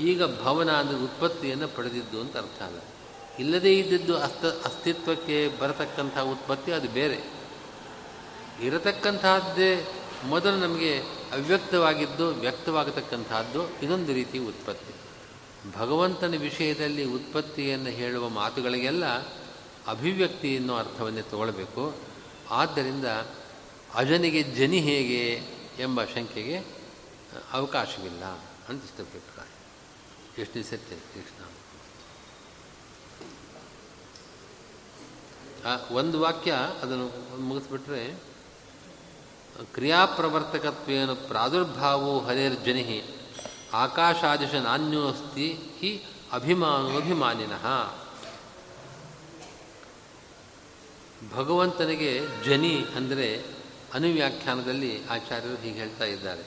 ಈಗ ಭವನ ಅಂದರೆ ಉತ್ಪತ್ತಿಯನ್ನು ಪಡೆದಿದ್ದು ಅಂತ ಅರ್ಥ ಅಲ್ಲ. ಇಲ್ಲದೇ ಇದ್ದದ್ದು ಅಸ್ತ, ಅಸ್ತಿತ್ವಕ್ಕೆ ಬರತಕ್ಕಂಥ ಉತ್ಪತ್ತಿ ಅದು ಬೇರೆ. ಇರತಕ್ಕಂತಹದ್ದೇ ಮೊದಲು ನಮಗೆ ಅವ್ಯಕ್ತವಾಗಿದ್ದು ವ್ಯಕ್ತವಾಗತಕ್ಕಂತಹದ್ದು ಇದೊಂದು ರೀತಿ ಉತ್ಪತ್ತಿ. ಭಗವಂತನ ವಿಷಯದಲ್ಲಿ ಉತ್ಪತ್ತಿಯನ್ನು ಹೇಳುವ ಮಾತುಗಳಿಗೆಲ್ಲ ಅಭಿವ್ಯಕ್ತಿ ಎನ್ನುವ ಅರ್ಥವನ್ನೇ ತಗೊಳ್ಬೇಕು. ಆದ್ದರಿಂದ ಅಜನಿಗೆ ಜನಿ ಹೇಗೆ ಎಂಬ ಶಂಕೆಗೆ ಅವಕಾಶವಿಲ್ಲ ಅಂತ ಇಷ್ಟಪಟ್ಟಿದ್ದಾರೆ ಎಷ್ಟು ಸತ್ಯ, ಕೃಷ್ಣ? ಒಂದು ವಾಕ್ಯ ಅದನ್ನು ಮುಗಿಸ್ಬಿಟ್ರೆ, ಕ್ರಿಯಾಪ್ರವರ್ತಕತ್ವೇನ ಪ್ರಾದುರ್ಭಾವೋ ಹರೇರ್ಜನಿ ಆಕಾಶಾದಿಶ ನಾಣ್ಯೋಸ್ತಿ ಹಿ ಅಭಿಮಾನೋಭಿಮಾನಿನಃ ಭಗವಂತನಿಗೆ ಜನಿ ಅಂದರೆ ಅನುವ್ಯಾಖ್ಯಾನದಲ್ಲಿ ಆಚಾರ್ಯರು ಹೀಗೆ ಹೇಳ್ತಾ ಇದ್ದಾರೆ.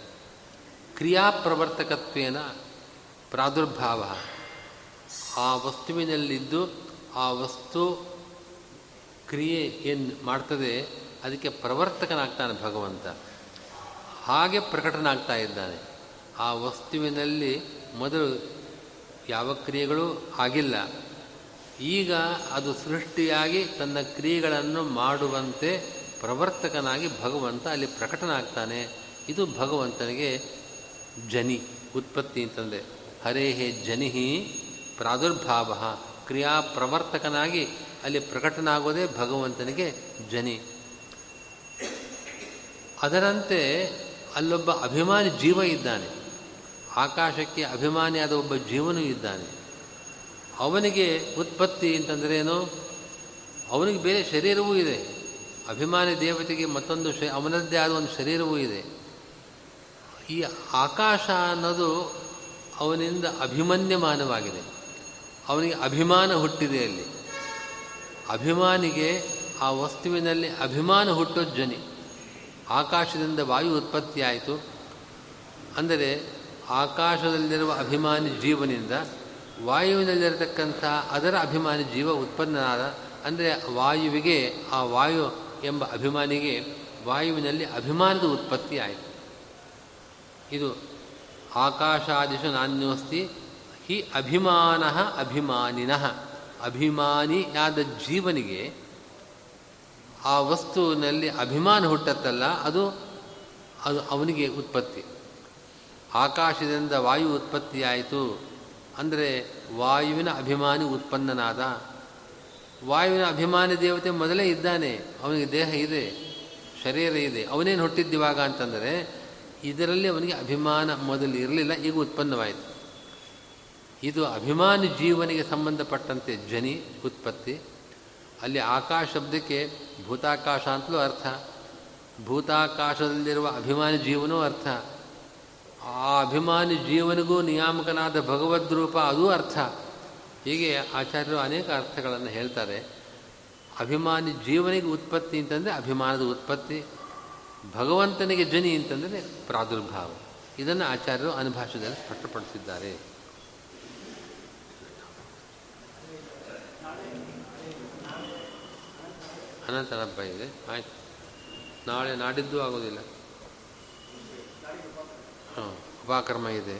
ಕ್ರಿಯಾಪ್ರವರ್ತಕತ್ವೇನ ಪ್ರಾದುರ್ಭಾವ. ಆ ವಸ್ತುವಿನಲ್ಲಿದ್ದು ಆ ವಸ್ತು ಕ್ರಿಯೆ ಏನು ಮಾಡ್ತದೆ ಅದಕ್ಕೆ ಪ್ರವರ್ತಕನಾಗ್ತಾನೆ ಭಗವಂತ. ಹಾಗೆ ಪ್ರಕಟನಾಗ್ತಾ ಇದ್ದಾನೆ. ಆ ವಸ್ತುವಿನಲ್ಲಿ ಮೊದಲು ಯಾವ ಕ್ರಿಯೆಗಳು ಆಗಿಲ್ಲ. ಈಗ ಅದು ಸೃಷ್ಟಿಯಾಗಿ ತನ್ನ ಕ್ರಿಯೆಗಳನ್ನು ಮಾಡುವಂತೆ ಪ್ರವರ್ತಕನಾಗಿ ಭಗವಂತ ಅಲ್ಲಿ ಪ್ರಕಟನಾಗ್ತಾನೆ. ಇದು ಭಗವಂತನಿಗೆ ಜನಿ, ಉತ್ಪತ್ತಿ ಅಂತಂದರೆ ಹರೇಹೇ ಜನಿಹಿ ಪ್ರಾದುರ್ಭಾವ. ಕ್ರಿಯಾ ಪ್ರವರ್ತಕನಾಗಿ ಅಲ್ಲಿ ಪ್ರಕಟನಾಗೋದೇ ಭಗವಂತನಿಗೆ ಜನಿ. ಅದರಂತೆ ಅಲ್ಲೊಬ್ಬ ಅಭಿಮಾನಿ ಜೀವ ಇದ್ದಾನೆ. ಆಕಾಶಕ್ಕೆ ಅಭಿಮಾನಿಯಾದ ಒಬ್ಬ ಜೀವನೂ ಇದ್ದಾನೆ. ಅವನಿಗೆ ಉತ್ಪತ್ತಿ ಅಂತಂದ್ರೇನು ಅವನಿಗೆ ಬೇರೆ ಶರೀರವೂ ಇದೆ. ಅಭಿಮಾನಿ ದೇವತೆಗೆ ಮತ್ತೊಂದು ಶ, ಅವನದ್ದೇ ಆದ ಒಂದು ಶರೀರವೂ ಇದೆ. ಈ ಆಕಾಶ ಅನ್ನೋದು ಅವನಿಂದ ಅಭಿಮನ್ಯಮಾನವಾಗಿದೆ. ಅವನಿಗೆ ಅಭಿಮಾನ ಹುಟ್ಟಿದೆ ಅಲ್ಲಿ. ಅಭಿಮಾನಿಗೆ ಆ ವಸ್ತುವಿನಲ್ಲಿ ಅಭಿಮಾನ ಹುಟ್ಟೋ ಜ್ವನಿ ಆಕಾಶದಿಂದ ವಾಯು ಉತ್ಪತ್ತಿಯಾಯಿತು ಅಂದರೆ ಆಕಾಶದಲ್ಲಿರುವ ಅಭಿಮಾನಿ ಜೀವನಿಂದ ವಾಯುವಿನಲ್ಲಿರತಕ್ಕಂಥ ಅದರ ಅಭಿಮಾನಿ ಜೀವ ಉತ್ಪನ್ನನಾದ, ಅಂದರೆ ವಾಯುವಿಗೆ, ಆ ವಾಯು ಎಂಬ ಅಭಿಮಾನಿಗೆ ವಾಯುವಿನಲ್ಲಿ ಅಭಿಮಾನದ ಉತ್ಪತ್ತಿ ಆಯಿತು. ಇದು ಆಕಾಶಾದಿಶು ನಾನ್ಯೋಸ್ತಿ ಹಿ ಅಭಿಮಾನ ಅಭಿಮಾನಿನ. ಅಭಿಮಾನಿಯಾದ ಜೀವನಿಗೆ ಆ ವಸ್ತುವಿನಲ್ಲಿ ಅಭಿಮಾನ ಹುಟ್ಟತ್ತಲ್ಲ, ಅದು ಅದು ಅವನಿಗೆ ಉತ್ಪತ್ತಿ. ಆಕಾಶದಿಂದ ವಾಯು ಉತ್ಪತ್ತಿಯಾಯಿತು. ಅಂದರೆ ವಾಯುವಿನ ಅಭಿಮಾನಿ ಉತ್ಪನ್ನನಾದ, ವಾಯುವಿನ ಅಭಿಮಾನಿ ದೇವತೆ ಮೊದಲೇ ಇದ್ದಾನೆ, ಅವನಿಗೆ ದೇಹ ಇದೆ, ಶರೀರ ಇದೆ, ಅವನೇನು ಹುಟ್ಟಿದ್ದಿವಾಗ ಅಂತಂದರೆ ಇದರಲ್ಲಿ ಅವನಿಗೆ ಅಭಿಮಾನ ಮೊದಲು ಇರಲಿಲ್ಲ, ಈಗ ಉತ್ಪನ್ನವಾಯಿತು. ಇದು ಅಭಿಮಾನಿ ಜೀವನಿಗೆ ಸಂಬಂಧಪಟ್ಟಂತೆ ಜನಿ ಉತ್ಪತ್ತಿ. ಅಲ್ಲಿ ಆಕಾಶ ಶಬ್ದಕ್ಕೆ ಭೂತಾಕಾಶ ಅಂತಲೂ ಅರ್ಥ, ಭೂತಾಕಾಶದಲ್ಲಿರುವ ಅಭಿಮಾನಿ ಜೀವನೂ ಅರ್ಥ. ಆ ಅಭಿಮಾನಿ ಜೀವನಿಗೂ ನಿಯಾಮಕನಾದ ಭಗವದ್ ರೂಪ ಅದೂ ಅರ್ಥ. ಹೀಗೆ ಆಚಾರ್ಯರು ಅನೇಕ ಅರ್ಥಗಳನ್ನು ಹೇಳ್ತಾರೆ. ಅಭಿಮಾನಿ ಜೀವನಿಗೆ ಉತ್ಪತ್ತಿ ಅಂತಂದರೆ ಅಭಿಮಾನದ ಉತ್ಪತ್ತಿ, ಭಗವಂತನಿಗೆ ಜನಿ ಅಂತಂದರೆ ಪ್ರಾದುರ್ಭಾವ. ಇದನ್ನು ಆಚಾರ್ಯರು ಅನುಭಾಷದಲ್ಲಿ ಸ್ಪಷ್ಟಪಡಿಸಿದ್ದಾರೆ. ಅನಂತರ ಹಬ್ಬ ಇದೆ. ಆಯ್ತು. ನಾಳೆ ನಾಡಿದ್ದು ಆಗೋದಿಲ್ಲ. ಉಪಕರ್ಮ ಇದೆ.